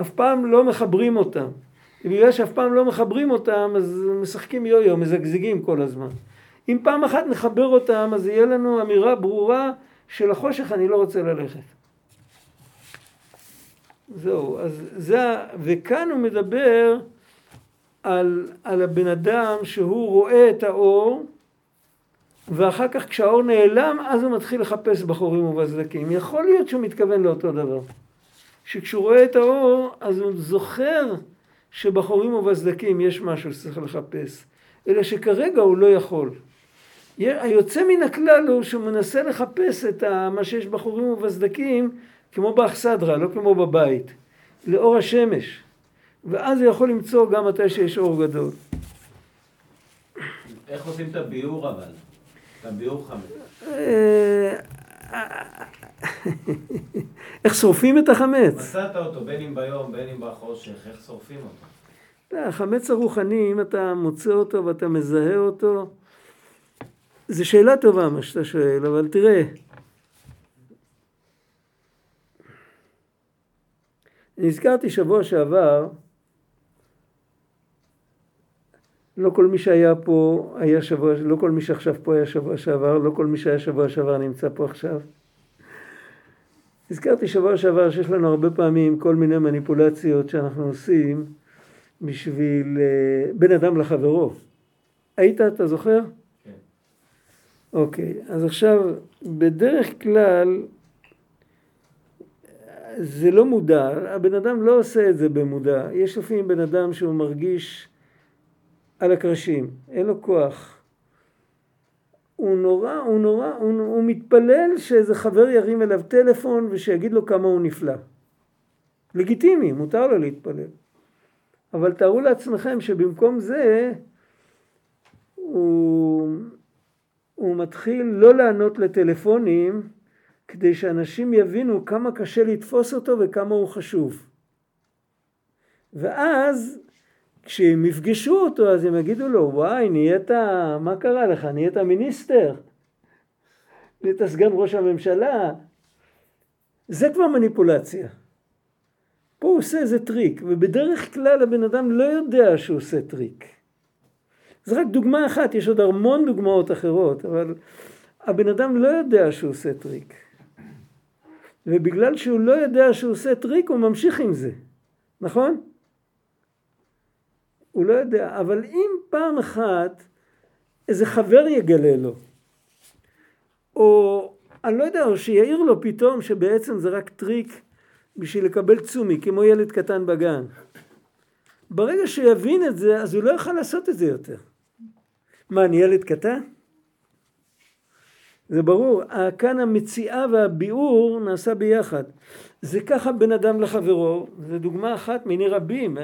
אף פעם לא מחברים אותם. בגלל שאף פעם לא מחברים אותם, אז משחקים יו-יו, מזגזגים כל הזמן. אם פעם אחת נחבר אותם, אז יהיה לנו אמירה ברורה של החושך אני לא רוצה ללכת. זהו, אז זה, וכאן הוא מדבר על, על הבן אדם שהוא רואה את האור, ואחר כך כשהאור נעלם, אז הוא מתחיל לחפש בחורים ובסדקים. יכול להיות שהוא מתכוון לאותו דבר. שכשהוא רואה את האור, אז הוא זוכר שבחורים ובסדקים יש משהו שצריך לחפש. אלא שכרגע הוא לא יכול. היוצא מן הכלל הוא שהוא מנסה לחפש את מה שיש בחורים ובסדקים כמו באכסדרה, לא כמו בבית, לאור השמש. ואז הוא יכול למצוא גם מתי שיש אור גדול. איך עושים את הביאור אבל? את הביאור חמץ. אה, איך שורפים את החמץ? מצאת אותו בין אם ביום בין אם בחושך, איך שורפים אותו? לא, החמץ הרוחני, אם אתה מוצא אותו ואתה מזהה אותו, זו שאלה טובה מה שאתה שואל, אבל תראה, נזכרתי שבוע שעבר, לא כל מי שהיה פה היה שבוע, לא כל מי שעכשיו פה היה שבוע שעבר, לא כל מי שהיה שבוע שעבר נמצא פה עכשיו. הזכרתי שבוע שעבר שיש לנו הרבה פעמים כל מיני מניפולציות שאנחנו עושים בשביל אה, בן אדם לחברו. היית, אתה זוכר? כן. אוקיי, אז עכשיו, בדרך כלל זה לא מודע, הבן אדם לא עושה את זה במודע. יש לפעמים בן אדם שהוא מרגיש על הקרשים, אין לו כוח. הוא נורא, הוא נורא, הוא, הוא מתפלל שאיזה חבר ירים אליו טלפון ושיגיד לו כמה הוא נפלא. לגיטימי, מותר לו להתפלל. אבל תארו לעצמכם שבמקום זה הוא, הוא מתחיל לא לענות לטלפונים כדי שאנשים יבינו כמה קשה לתפוס אותו וכמה הוא חשוב. ואז כשהם יפגשו אותו אז הם יגידו לו וואי נהיית, מה קרה לך? נהיית מיניסטר? נהיית סגן ראש הממשלה? זה כבר מניפולציה. פה הוא עושה איזה טריק, ובדרך כלל הבן אדם לא יודע שהוא עושה טריק. זה רק דוגמה אחת, יש עוד המון דוגמאות אחרות, אבל הבן אדם לא יודע שהוא עושה טריק. ובגלל שהוא לא יודע שהוא עושה טריק, הוא ממשיך עם זה, נכון? הוא לא יודע, אבל אם פעם אחת איזה חבר יגלה לו, או אני לא יודע, או שיעיר לו פתאום שבעצם זה רק טריק בשביל לקבל צומי, כמו ילד קטן בגן. ברגע שיבין את זה, אז הוא לא יוכל לעשות את זה יותר. מה, אני ילד קטן? זה ברור, כאן המציאה והביאור נעשה ביחד. זה ככה בין אדם לחברו, זו דוגמה אחת מיני רבים,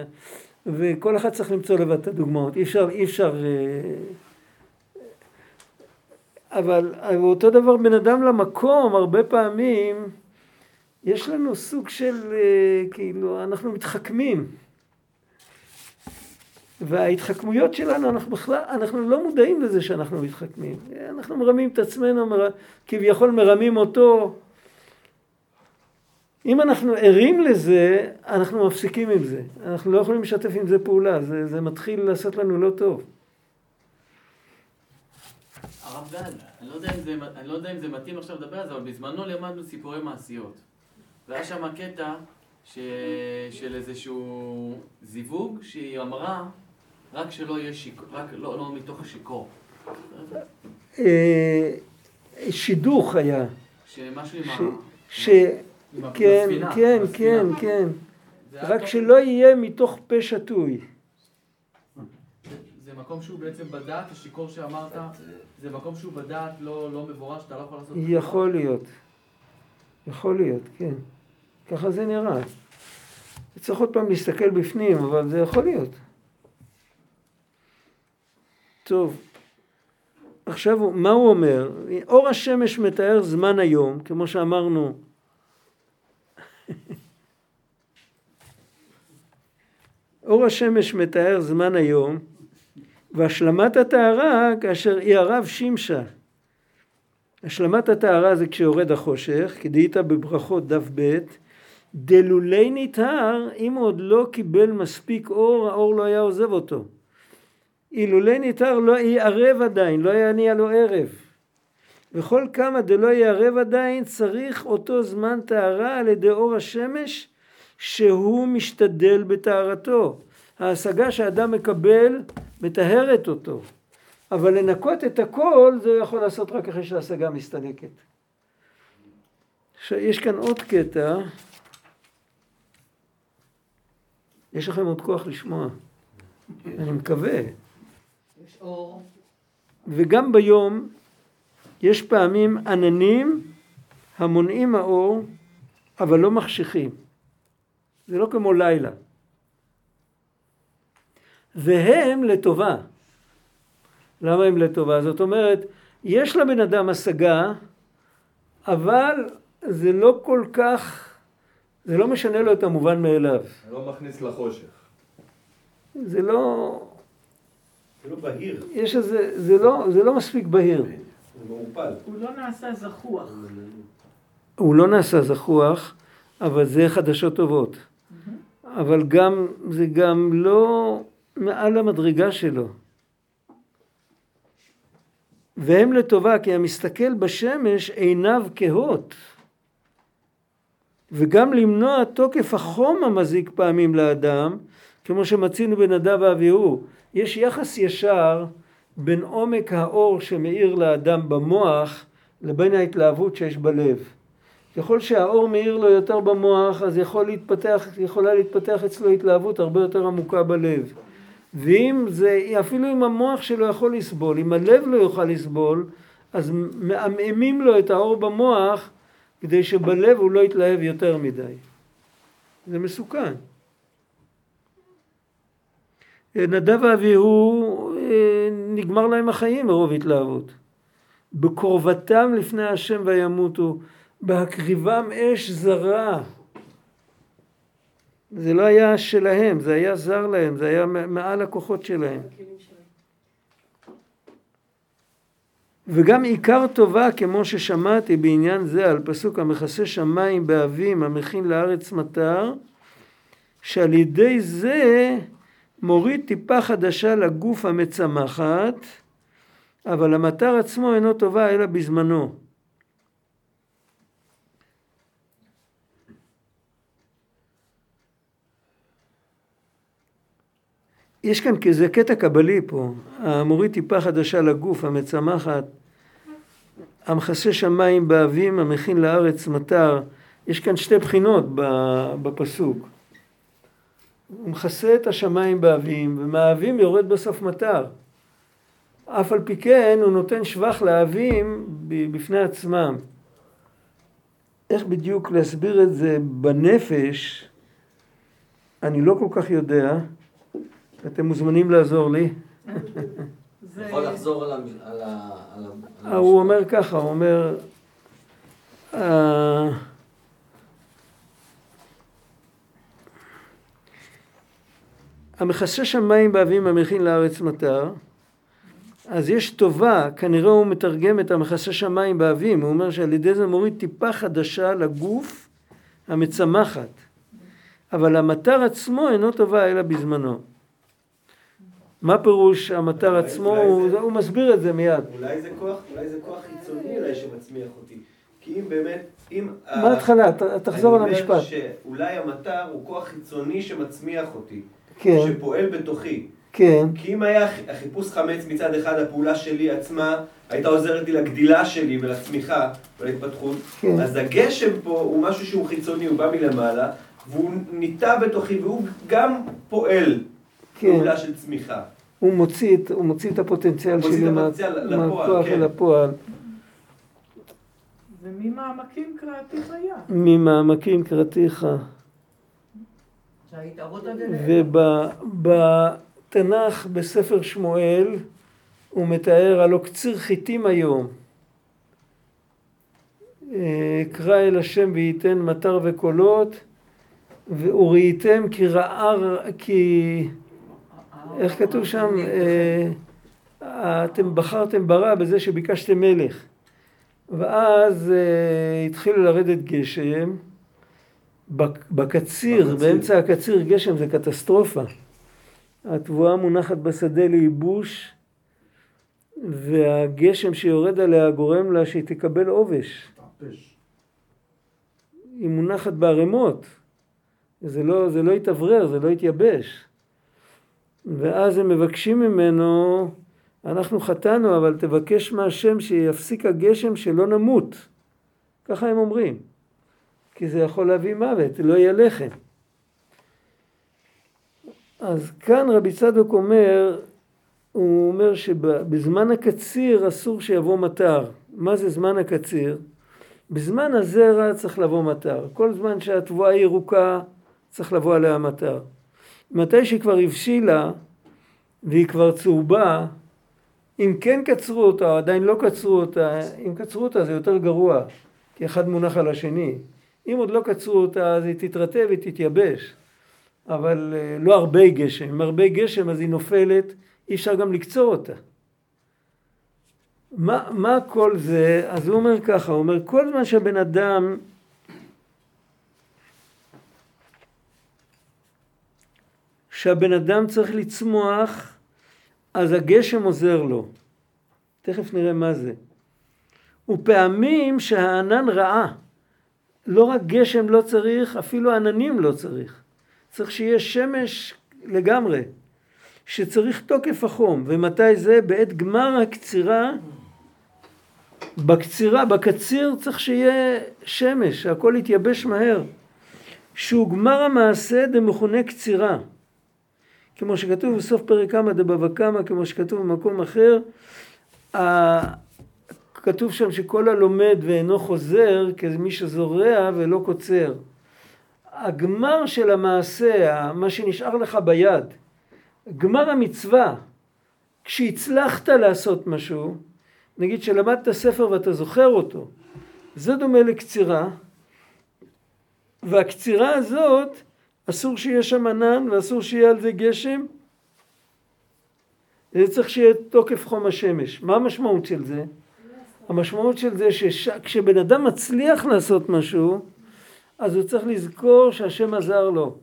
וכל אחד צריך למצוא לבד את הדוגמאות, אי אפשר, אי אפשר... אבל אותו דבר בין אדם למקום, הרבה פעמים יש לנו סוג של, כאילו, אנחנו מתחכמים. וההתחכמויות שלנו, אנחנו בכלל, אנחנו לא מודעים לזה שאנחנו מתחכמים. אנחנו מרמים את עצמנו, מר... כביכול מרמים אותו. אם אנחנו ערים לזה, אנחנו מפסיקים עם זה. אנחנו לא יכולים לשתף עם זה פעולה, זה, זה מתחיל לעשות לנו לא טוב. הרב גל, אני לא, זה, אני לא יודע אם זה מתאים עכשיו לדבר על זה, אבל בזמנו למדנו סיפורי מעשיות. והיה שם קטע ש... של איזשהו זיווג שהיא אמרה רק שלא יהיה שיכור, רק לא, לא מתוך השיכור. שידוך היה. שמשהו עם ש... ה... כן, כן, כן. כן. זה היה רק. שלא יהיה מתוך פה שתוי. זה מקום שהוא בעצם בדעת, השיכור שאמרת, זה מקום שהוא בדעת לא לא מבורר, שאתה לא יכול לעשות... כלום. יכול להיות. יכול להיות, כן. ככה זה נראה. צריך עוד פעם להסתכל בפנים, אבל זה יכול להיות. טוב, עכשיו מה הוא אומר? אור השמש מתאר זמן היום, כמו שאמרנו. אור השמש מתאר זמן היום, והשלמת הטהרה כאשר היא הרב שמשה. השלמת הטהרה זה כשיורד החושך, כדאית בברכות דף ב', דלולי נטהר, אם הוא עוד לא קיבל מספיק אור, האור לא היה עוזב אותו. אילולי נטהר לא יערב עדיין, לא יניע לו ערב. וכל כמה דלא יערב עדיין, צריך אותו זמן טהרה על ידי אור השמש, שהוא משתדל בטהרתו. ההשגה שאדם מקבל מטהרת אותו. אבל לנקות את הכל זה יכול לעשות רק אחרי שההשגה מסתלקת. עכשיו יש כאן עוד קטע. יש לכם עוד כוח לשמוע. אני מקווה. אור. וגם ביום יש פעמים עננים המונעים האור אבל לא מחשיכים. זה לא כמו לילה. והם לטובה. למה הם לטובה? זאת אומרת, יש לבן אדם השגה, אבל זה לא כל כך, זה לא משנה לו את המובן מאליו. זה לא מכניס לחושך. זה לא, זה לא בהיר, יש איזה, זה לא, זה לא מספיק בהיר. זה מעורפל. הוא לא נעשה זחוח. הוא לא נעשה זחוח, אבל זה חדשות טובות. אבל גם, זה גם לא מעל המדרגה שלו. והם לטובה, כי המסתכל בשמש עיניו כהות. וגם למנוע תוקף החום המזיק פעמים לאדם, כמו שמצינו בנדב ואביהו. יש יחס ישר בין עומק האור שמאיר לאדם במוח לבין ההתלהבות שיש בלב. ככל שהאור מאיר לו יותר במוח, אז יכול להתפתח, יכולה להתפתח אצלו התלהבות הרבה יותר עמוקה בלב. ואם זה, אפילו אם המוח שלו יכול לסבול, אם הלב לא יוכל לסבול, אז מעמעמים לו את האור במוח כדי שבלב הוא לא יתלהב יותר מדי. זה מסוכן. נדב ואביהו, אה, נגמר להם החיים מרוב התלהבות. בקרבתם לפני השם וימותו, בהקריבם אש זרה. זה לא היה שלהם, זה היה זר להם, זה היה מעל הכוחות שלהם. וגם עיקר טובה כמו ששמעתי בעניין זה על פסוק המכסה שמיים באבים המכין לארץ מטר שעל ידי זה מוריד טיפה חדשה לגוף המצמחת אבל המטר עצמו אינו טובה אלא בזמנו. יש כאן כזה קטע קבלי פה, המוריד טיפה חדשה לגוף המצמחת, המכסה שמיים באבים המכין לארץ מטר, יש כאן שתי בחינות בפסוק. הוא מכסה את השמיים באבים ומהאבים יורד בסוף מטר. אף על פי כן הוא נותן שבח לאבים בפני עצמם. איך בדיוק להסביר את זה בנפש, אני לא כל כך יודע. אתם מוזמנים לעזור לי. יכול לחזור על ה... על ה... אה, הוא אומר ככה, הוא אומר... המכסה שמיים באבים המכין לארץ מטר, אז יש טובה, כנראה הוא מתרגם את המכסה שמיים באבים, הוא אומר שעל ידי זה מוריד טיפה חדשה לגוף המצמחת, אבל המטר עצמו אינו טובה אלא בזמנו. מה פירוש המטר עצמו? הוא, הוא מסביר את זה מיד. אולי זה כוח, אולי זה כוח חיצוני אולי שמצמיח אותי. כי אם באמת, אם... מה ההתחלה? ת- תחזור על אני המשפט. אומר שאולי המטר הוא כוח חיצוני שמצמיח אותי. כן. שפועל בתוכי. כן, כי אם היה חיפוש חמץ מצד אחד, הפעולה שלי עצמה הייתה עוזרת לי לגדילה שלי ולצמיחה ולהתפתחות, כן. אז הגשם פה הוא משהו שהוא חיצוני, הוא בא מלמעלה, והוא ניטע בתוכי, והוא גם פועל כן. פעולה של צמיחה. הוא מוציא את, הוא מוציא את הפוטנציאל שלי מהכוח כן. אל הפועל. וממעמקים קראתיך היה. ממעמקים קראתיך. ובתנ"ך, בספר שמואל, הוא מתאר הלא קציר חיטים היום. אה, קרא אל השם וייתן מטר וקולות, וראיתם כי רעה, כי, איך כתוב שם? אה, אתם בחרתם ברע בזה שביקשתם מלך. ואז אה, התחילו לרדת גשם. בק- בקציר, בקציר. באמצע הקציר גשם זה קטסטרופה. התבואה מונחת בשדה לייבוש, והגשם שיורד עליה גורם לה שהיא תקבל עובש. היא מונחת בערימות. זה לא, זה לא יתאוורר, זה לא יתייבש. ואז הם מבקשים ממנו, אנחנו חטאנו, אבל תבקש מהשם שיפסיק הגשם שלא נמות. ככה הם אומרים. כי זה יכול להביא מוות, לא יהיה לחם. אז כאן רבי צדוק אומר, הוא אומר שבזמן הקציר אסור שיבוא מטר. מה זה זמן הקציר? בזמן הזרע צריך לבוא מטר. כל זמן שהתבואה היא ירוקה, צריך לבוא עליה מטר. מתי שהיא כבר הבשילה והיא כבר צהובה, אם כן קצרו אותה או עדיין לא קצרו אותה, אם קצרו אותה זה יותר גרוע, כי אחד מונח על השני. אם עוד לא קצרו אותה אז היא תתרטב ותתייבש. אבל אה, לא הרבה גשם. אם הרבה גשם אז היא נופלת, אי אפשר גם לקצור אותה. מה, מה כל זה? אז הוא אומר ככה, הוא אומר כל זמן שהבן אדם שהבן אדם צריך לצמוח אז הגשם עוזר לו. תכף נראה מה זה. ופעמים שהענן רעה. לא רק גשם לא צריך, אפילו עננים לא צריך. צריך שיהיה שמש לגמרי. שצריך תוקף החום. ומתי זה? בעת גמר הקצירה. בקצירה, בקציר צריך שיהיה שמש, שהכל יתייבש מהר. שהוא גמר המעשה דמכונה קצירה. כמו שכתוב בסוף פרק כמה דבבא קמא, כמו שכתוב במקום אחר, כתוב שם שכל הלומד ואינו חוזר כמי שזורע ולא קוצר. הגמר של המעשה, מה שנשאר לך ביד, גמר המצווה, כשהצלחת לעשות משהו, נגיד שלמדת ספר ואתה זוכר אותו, זה דומה לקצירה, והקצירה הזאת אסור שיהיה שם ענן ואסור שיהיה על זה גשם. זה צריך שיהיה תוקף חום השמש. מה המשמעות של זה? המשמעות של זה שכשבן אדם מצליח לעשות משהו, אז הוא צריך לזכור שהשם עזר לו.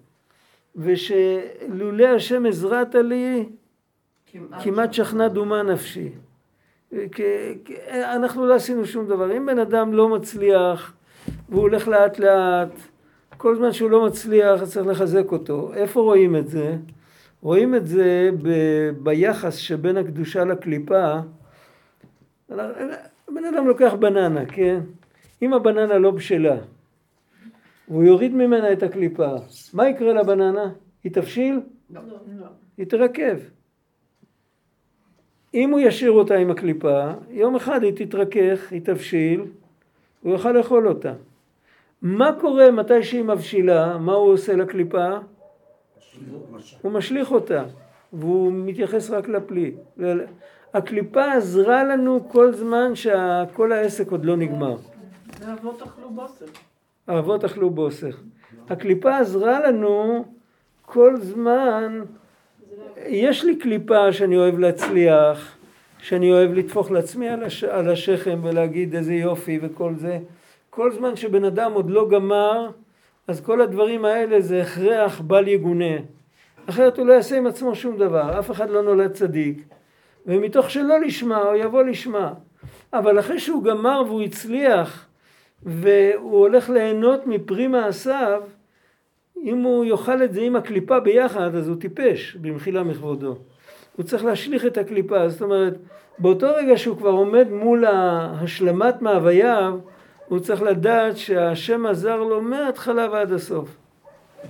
ושלולא השם עזרת לי, כמעט שכנה דומה נפשי. אנחנו לא עשינו שום דבר. אם בן אדם לא מצליח והוא הולך לאט לאט, כל זמן שהוא לא מצליח צריך לחזק אותו. איפה רואים את זה? רואים את זה ב- ביחס שבין הקדושה לקליפה. בן אדם לוקח בננה, כן? אם הבננה לא בשלה, והוא יוריד ממנה את הקליפה, מה יקרה לבננה? היא תבשיל? לא. היא תרכב. אם הוא ישאיר אותה עם הקליפה, יום אחד היא תתרכך, היא תבשיל, הוא יוכל לאכול אותה. מה קורה מתי שהיא מבשילה? מה הוא עושה לקליפה? הוא משליך אותה, והוא מתייחס רק לפלי. הקליפה עזרה לנו כל זמן שכל העסק עוד לא נגמר. ואבות אכלו בוסר. האבות אכלו בוסר. הקליפה עזרה לנו כל זמן, יש לי קליפה שאני אוהב להצליח, שאני אוהב לטפוח לעצמי על, הש, על השכם ולהגיד איזה יופי וכל זה. כל זמן שבן אדם עוד לא גמר, אז כל הדברים האלה זה הכרח בל יגונה. אחרת הוא לא יעשה עם עצמו שום דבר, אף אחד לא נולד צדיק. ומתוך שלא לשמה, הוא יבוא לשמה. אבל אחרי שהוא גמר והוא הצליח, והוא הולך ליהנות מפרי מעשיו, אם הוא יאכל את זה עם הקליפה ביחד, אז הוא טיפש, במחילה מכבודו. הוא צריך להשליך את הקליפה, זאת אומרת, באותו רגע שהוא כבר עומד מול השלמת מאווייו, הוא צריך לדעת שהשם עזר לו מההתחלה ועד הסוף.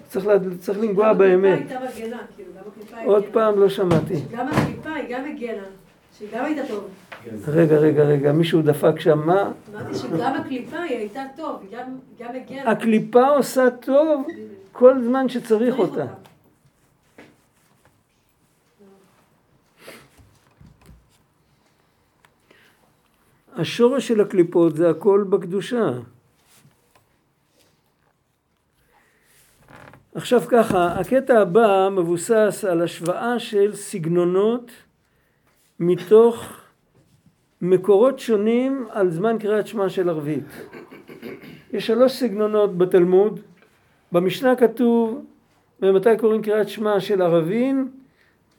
צריך, לה, צריך לנגוע באמת. הייתה מגנה, כאילו, עוד. פעם לא שמעתי. גם הקליפה היא גם הגנה, שהיא גם הייתה טוב. רגע, רגע, רגע, מישהו דפק שם, מה? אמרתי שגם הקליפה היא הייתה טוב, היא גם, גם הגנה. הקליפה עושה טוב כל זמן שצריך אותה. השורש של הקליפות זה הכל בקדושה. עכשיו ככה, הקטע הבא מבוסס על השוואה של סגנונות מתוך מקורות שונים על זמן קריאת שמע של ערבית. יש שלוש סגנונות בתלמוד. במשנה כתוב ממתי קוראים קריאת שמע של ערבים?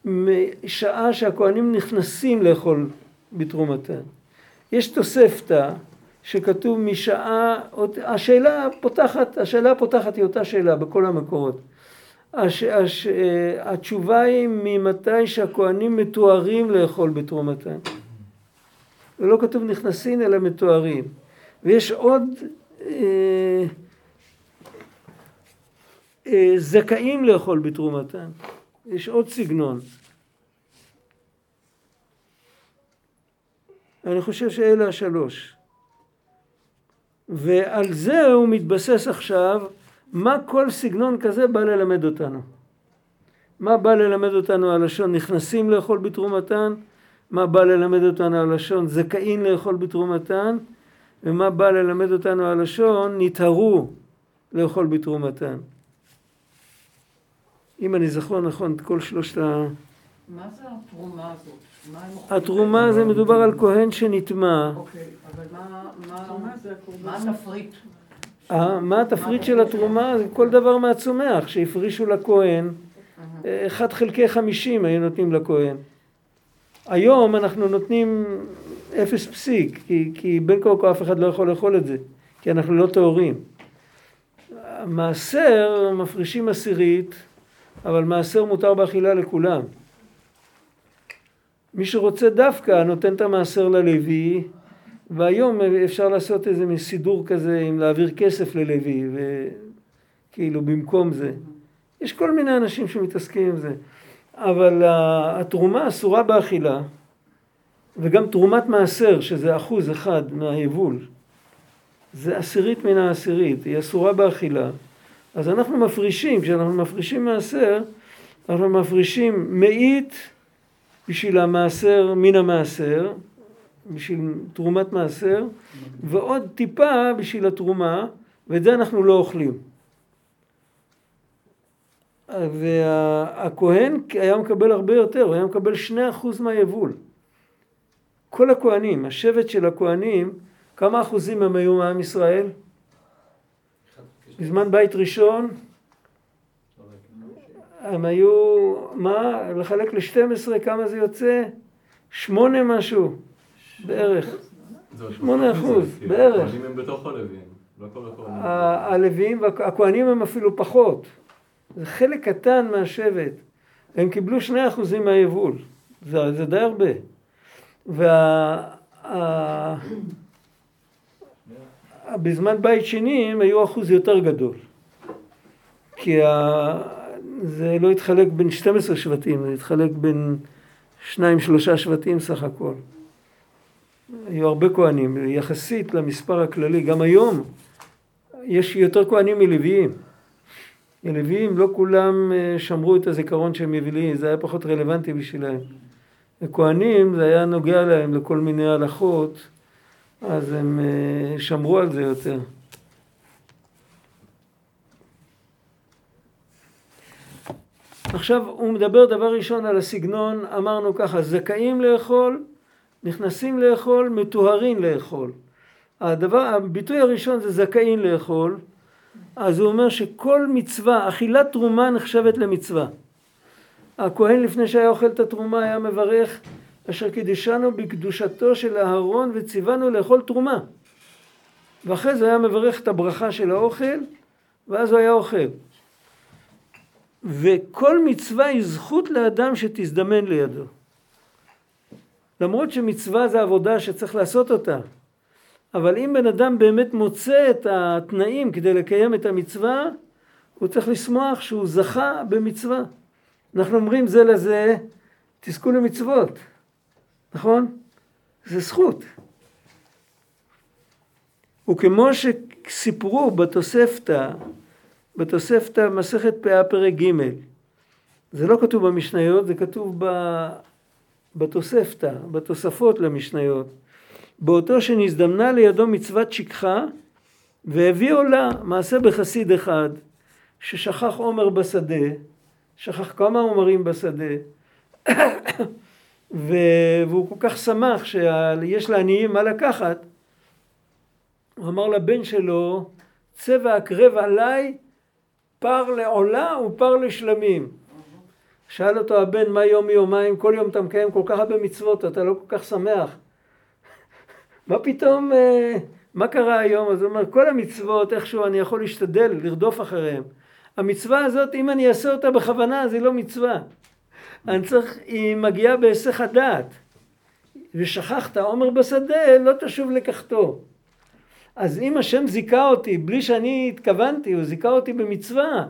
משעה שהכוהנים נכנסים לאכול בתרומתם. יש תוספתא שכתוב משעה, השאלה פותחת, השאלה הפותחת היא אותה שאלה בכל המקורות. הש, הש, התשובה היא ממתי שהכוהנים מתוארים לאכול בתרומתם. ולא כתוב נכנסים אלא מתוארים. ויש עוד אה, אה, זכאים לאכול בתרומתם. יש עוד סגנון. אני חושב שאלה השלוש. ועל זה הוא מתבסס עכשיו, מה כל סגנון כזה בא ללמד אותנו. מה בא ללמד אותנו הלשון נכנסים לאכול בתרומתן, מה בא ללמד אותנו הלשון זכאים לאכול בתרומתן, ומה בא ללמד אותנו הלשון נטהרו לאכול בתרומתן. אם אני זוכר נכון את כל שלושת ה... מה זה התרומה הזאת? התרומה זה מדובר על כהן שנטמע. אוקיי, אבל מה- התפריט? אה, מה התפריט של התרומה? זה כל דבר מהצומח שהפרישו לכהן. אחד חלקי חמישים היו נותנים לכהן. היום אנחנו נותנים אפס פסיק, כי, כי בין כה וכה אף אחד לא יכול לאכול את זה, כי אנחנו לא טהורים. מעשר מפרישים עשירית, אבל מעשר מותר באכילה לכולם. מי שרוצה דווקא נותן את המעשר ללוי, והיום אפשר לעשות איזה סידור כזה עם להעביר כסף ללוי, וכאילו במקום זה. יש כל מיני אנשים שמתעסקים עם זה. אבל התרומה אסורה באכילה, וגם תרומת מעשר, שזה אחוז אחד מהיבול, זה עשירית מן העשירית, היא אסורה באכילה. אז אנחנו מפרישים, כשאנחנו מפרישים מעשר, אנחנו מפרישים מאית בשביל המעשר מן המעשר, בשביל תרומת מעשר, ועוד טיפה בשביל התרומה, ואת זה אנחנו לא אוכלים. והכהן היה מקבל הרבה יותר, הוא היה מקבל שני אחוז מהיבול. כל הכהנים, השבט של הכהנים, כמה אחוזים הם היו מעם ישראל? בזמן בית ראשון הם היו, מה? לחלק ל-12, כמה זה יוצא? שמונה משהו, בערך. שמונה אחוז, כי בערך. הכוהנים הם בתוך הלווים, לא כל הכוהנים. ה- הלוויים והכהנים הם אפילו פחות. זה חלק קטן מהשבט. הם קיבלו שני אחוזים מהיבול. זה, זה די הרבה. וה... בזמן בית שני הם היו אחוז יותר גדול. כי ה... זה לא התחלק בין 12 שבטים, זה התחלק בין שניים שלושה שבטים סך הכל. היו הרבה כהנים, יחסית למספר הכללי, גם היום יש יותר כהנים מלוויים. הלוויים לא כולם אה, שמרו את הזיכרון שהם יבילים, זה היה פחות רלוונטי בשבילם. וכהנים זה היה נוגע להם לכל מיני הלכות, אז הם אה, שמרו על זה יותר. עכשיו הוא מדבר דבר ראשון על הסגנון, אמרנו ככה, זכאים לאכול, נכנסים לאכול, מטוהרים לאכול. הדבר, הביטוי הראשון זה זכאים לאכול, אז הוא אומר שכל מצווה, אכילת תרומה נחשבת למצווה. הכהן לפני שהיה אוכל את התרומה היה מברך אשר קידשנו בקדושתו של אהרון וציוונו לאכול תרומה. ואחרי זה היה מברך את הברכה של האוכל ואז הוא היה אוכל. וכל מצווה היא זכות לאדם שתזדמן לידו. למרות שמצווה זה עבודה שצריך לעשות אותה. אבל אם בן אדם באמת מוצא את התנאים כדי לקיים את המצווה, הוא צריך לשמוח שהוא זכה במצווה. אנחנו אומרים זה לזה, תזכו למצוות, נכון? זה זכות. וכמו שסיפרו בתוספתא, בתוספתא מסכת פאה פרק ג', זה לא כתוב במשניות, זה כתוב בתוספתא, בתוספות למשניות. באותו שנזדמנה לידו מצוות שכחה והביא עולה מעשה בחסיד אחד ששכח עומר בשדה, שכח כמה עומרים בשדה והוא כל כך שמח שיש לעניים מה לקחת הוא אמר לבן שלו צבע הקרב עליי פר לעולה ופר לשלמים שאל אותו הבן מה יום מיומיים כל יום אתה מקיים כל כך הרבה מצוות אתה לא כל כך שמח מה פתאום, אה, מה קרה היום? אז הוא אומר, כל המצוות, איכשהו אני יכול להשתדל, לרדוף אחריהם. המצווה הזאת, אם אני אעשה אותה בכוונה, אז היא לא מצווה. אני צריך, היא מגיעה בהיסח הדעת. ושכחת עומר בשדה, לא תשוב לקחתו. אז אם השם זיכה אותי בלי שאני התכוונתי, הוא זיכה אותי במצווה,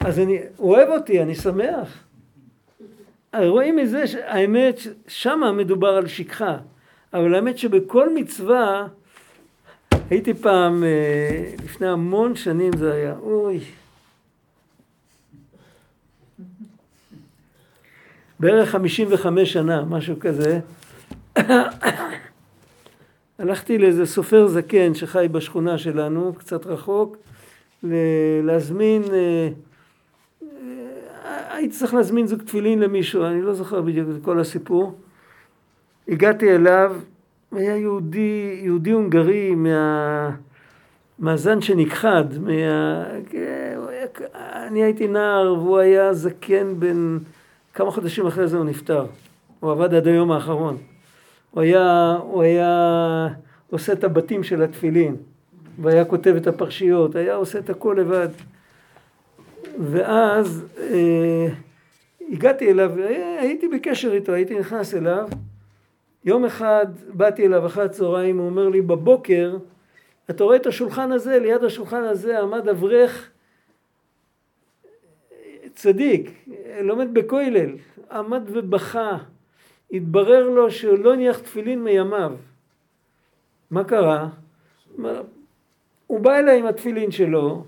אז אני, הוא אוהב אותי, אני שמח. רואים מזה, האמת, שמה מדובר על שכחה. אבל האמת שבכל מצווה, הייתי פעם, אה, לפני המון שנים זה היה, אוי. בערך 55 שנה, משהו כזה. הלכתי לאיזה סופר זקן שחי בשכונה שלנו, קצת רחוק, להזמין, אה, אה, הייתי צריך להזמין זוג תפילין למישהו, אני לא זוכר בדיוק את כל הסיפור. הגעתי אליו, היה יהודי, יהודי הונגרי מה... מהזן שנכחד, מה... אני הייתי נער והוא היה זקן בן כמה חודשים אחרי זה הוא נפטר. הוא עבד עד היום האחרון. הוא היה, הוא היה עושה את הבתים של התפילין, והיה כותב את הפרשיות, היה עושה את הכל לבד. ואז אה, הגעתי אליו, הייתי בקשר איתו, הייתי נכנס אליו, יום אחד באתי אליו אחרי הצהריים, הוא אומר לי, בבוקר, אתה רואה את השולחן הזה, ליד השולחן הזה עמד אברך צדיק, לומד בכולל, עמד ובכה, התברר לו שהוא לא הניח תפילין מימיו. מה קרה? הוא בא אליי עם התפילין שלו,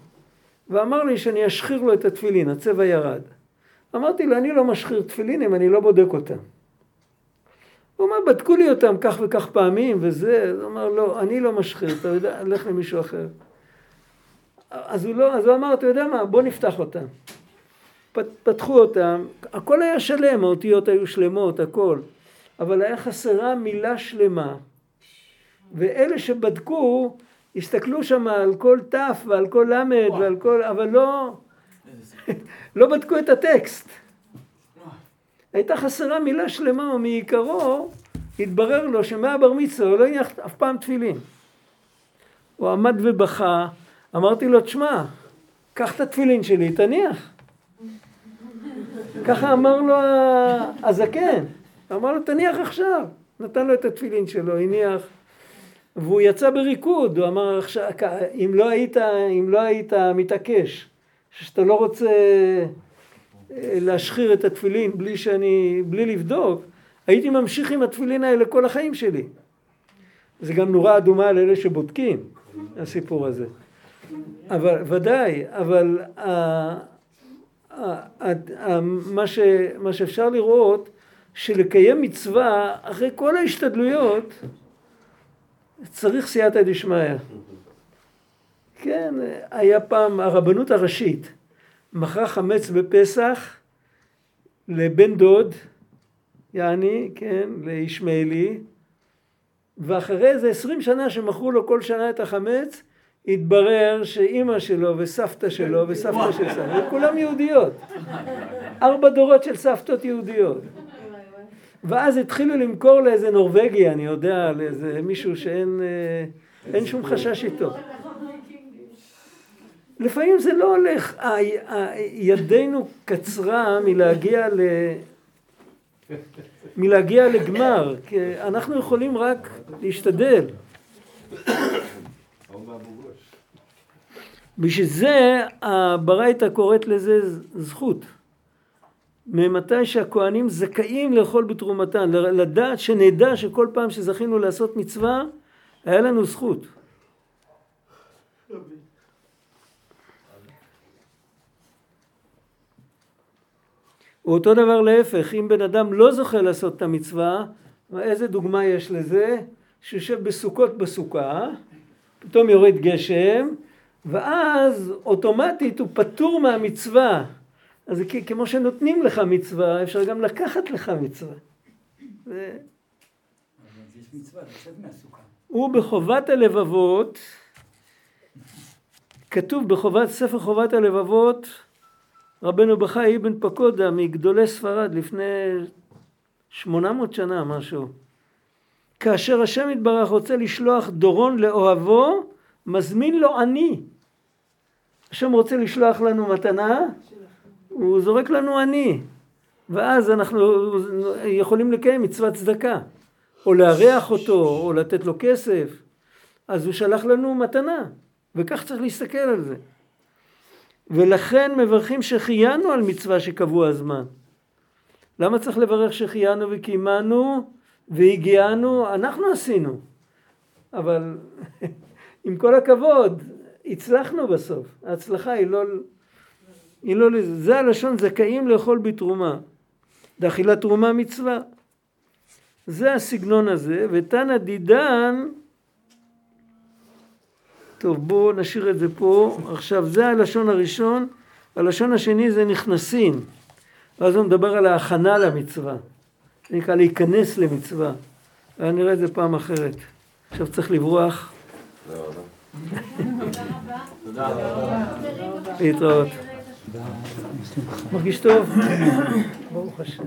ואמר לי שאני אשחיר לו את התפילין, הצבע ירד. אמרתי לו, אני לא משחיר תפילין אם אני לא בודק אותם. הוא אומר, בדקו לי אותם כך וכך פעמים וזה, הוא אמר, לא, אני לא משחיר, אתה יודע, לך למישהו אחר. אז הוא לא, אז הוא אמר, אתה יודע מה, בוא נפתח אותם. פתחו אותם, הכל היה שלם, האותיות היו שלמות, הכל. אבל היה חסרה מילה שלמה. ואלה שבדקו, הסתכלו שם על כל ת' ועל כל ל' ועל כל, אבל לא, לא בדקו את הטקסט. הייתה חסרה מילה שלמה ומעיקרו התברר לו שמהבר מצווה הוא לא הניח אף פעם תפילין. הוא עמד ובכה, אמרתי לו, תשמע, קח את התפילין שלי, תניח. ככה אמר לו הזקן, אמר לו, תניח עכשיו. נתן לו את התפילין שלו, הניח, והוא יצא בריקוד, הוא אמר, אם לא היית, אם לא היית מתעקש, שאתה לא רוצה להשחיר את התפילין בלי שאני, בלי לבדוק, הייתי ממשיך עם התפילין האלה כל החיים שלי. זה גם נורה אדומה לאלה שבודקים, הסיפור הזה. אבל, ודאי, אבל ה, ה, ה, ה, מה, ש, מה שאפשר לראות, שלקיים מצווה, אחרי כל ההשתדלויות, צריך סייעתא דשמיא. כן, היה פעם הרבנות הראשית. מכרה חמץ בפסח לבן דוד, יעני, כן, לישמעאלי, ואחרי איזה עשרים שנה שמכרו לו כל שנה את החמץ, התברר שאימא שלו וסבתא שלו וסבתא של סבתא, כולם יהודיות. ארבע דורות של סבתות יהודיות. ואז התחילו למכור לאיזה נורבגי, אני יודע, לאיזה מישהו שאין אה, שום חשש איתו. לפעמים זה לא הולך, ידנו קצרה מלהגיע ל... מלהגיע לגמר, כי אנחנו יכולים רק להשתדל. בשביל זה הברייתא קוראת לזה זכות. ממתי שהכוהנים זכאים לאכול בתרומתן, לדעת שנדע שכל פעם שזכינו לעשות מצווה, היה לנו זכות. אותו דבר להפך, אם בן אדם לא זוכה לעשות את המצווה, איזה דוגמה יש לזה? שיושב בסוכות בסוכה, פתאום יורד גשם, ואז אוטומטית הוא פטור מהמצווה. אז זה כמו שנותנים לך מצווה, אפשר גם לקחת לך מצווה. ו... הוא בחובת הלבבות, כתוב בחובת, ספר חובת הלבבות, רבנו בחי אבן פקודה מגדולי ספרד לפני 800 שנה משהו. כאשר השם יתברך רוצה לשלוח דורון לאוהבו, מזמין לו עני. השם רוצה לשלוח לנו מתנה, הוא זורק לנו עני. ואז אנחנו יכולים לקיים מצוות צדקה. או לארח אותו, או לתת לו כסף. אז הוא שלח לנו מתנה, וכך צריך להסתכל על זה. ולכן מברכים שהחיינו על מצווה שקבוע הזמן. למה צריך לברך שהחיינו וקיימנו והגיענו? אנחנו עשינו. אבל עם כל הכבוד, הצלחנו בסוף. ההצלחה היא לא... היא לא... זה הלשון זכאים לאכול בתרומה. דאכילת תרומה מצווה. זה הסגנון הזה, ותנא דידן טוב, בואו נשאיר את זה פה. עכשיו, זה הלשון הראשון. הלשון השני זה נכנסים. ואז הוא מדבר על ההכנה למצווה. זה נקרא להיכנס למצווה. נראה את זה פעם אחרת. עכשיו צריך לברוח. תודה. להתראות. מרגיש טוב? ברוך השם.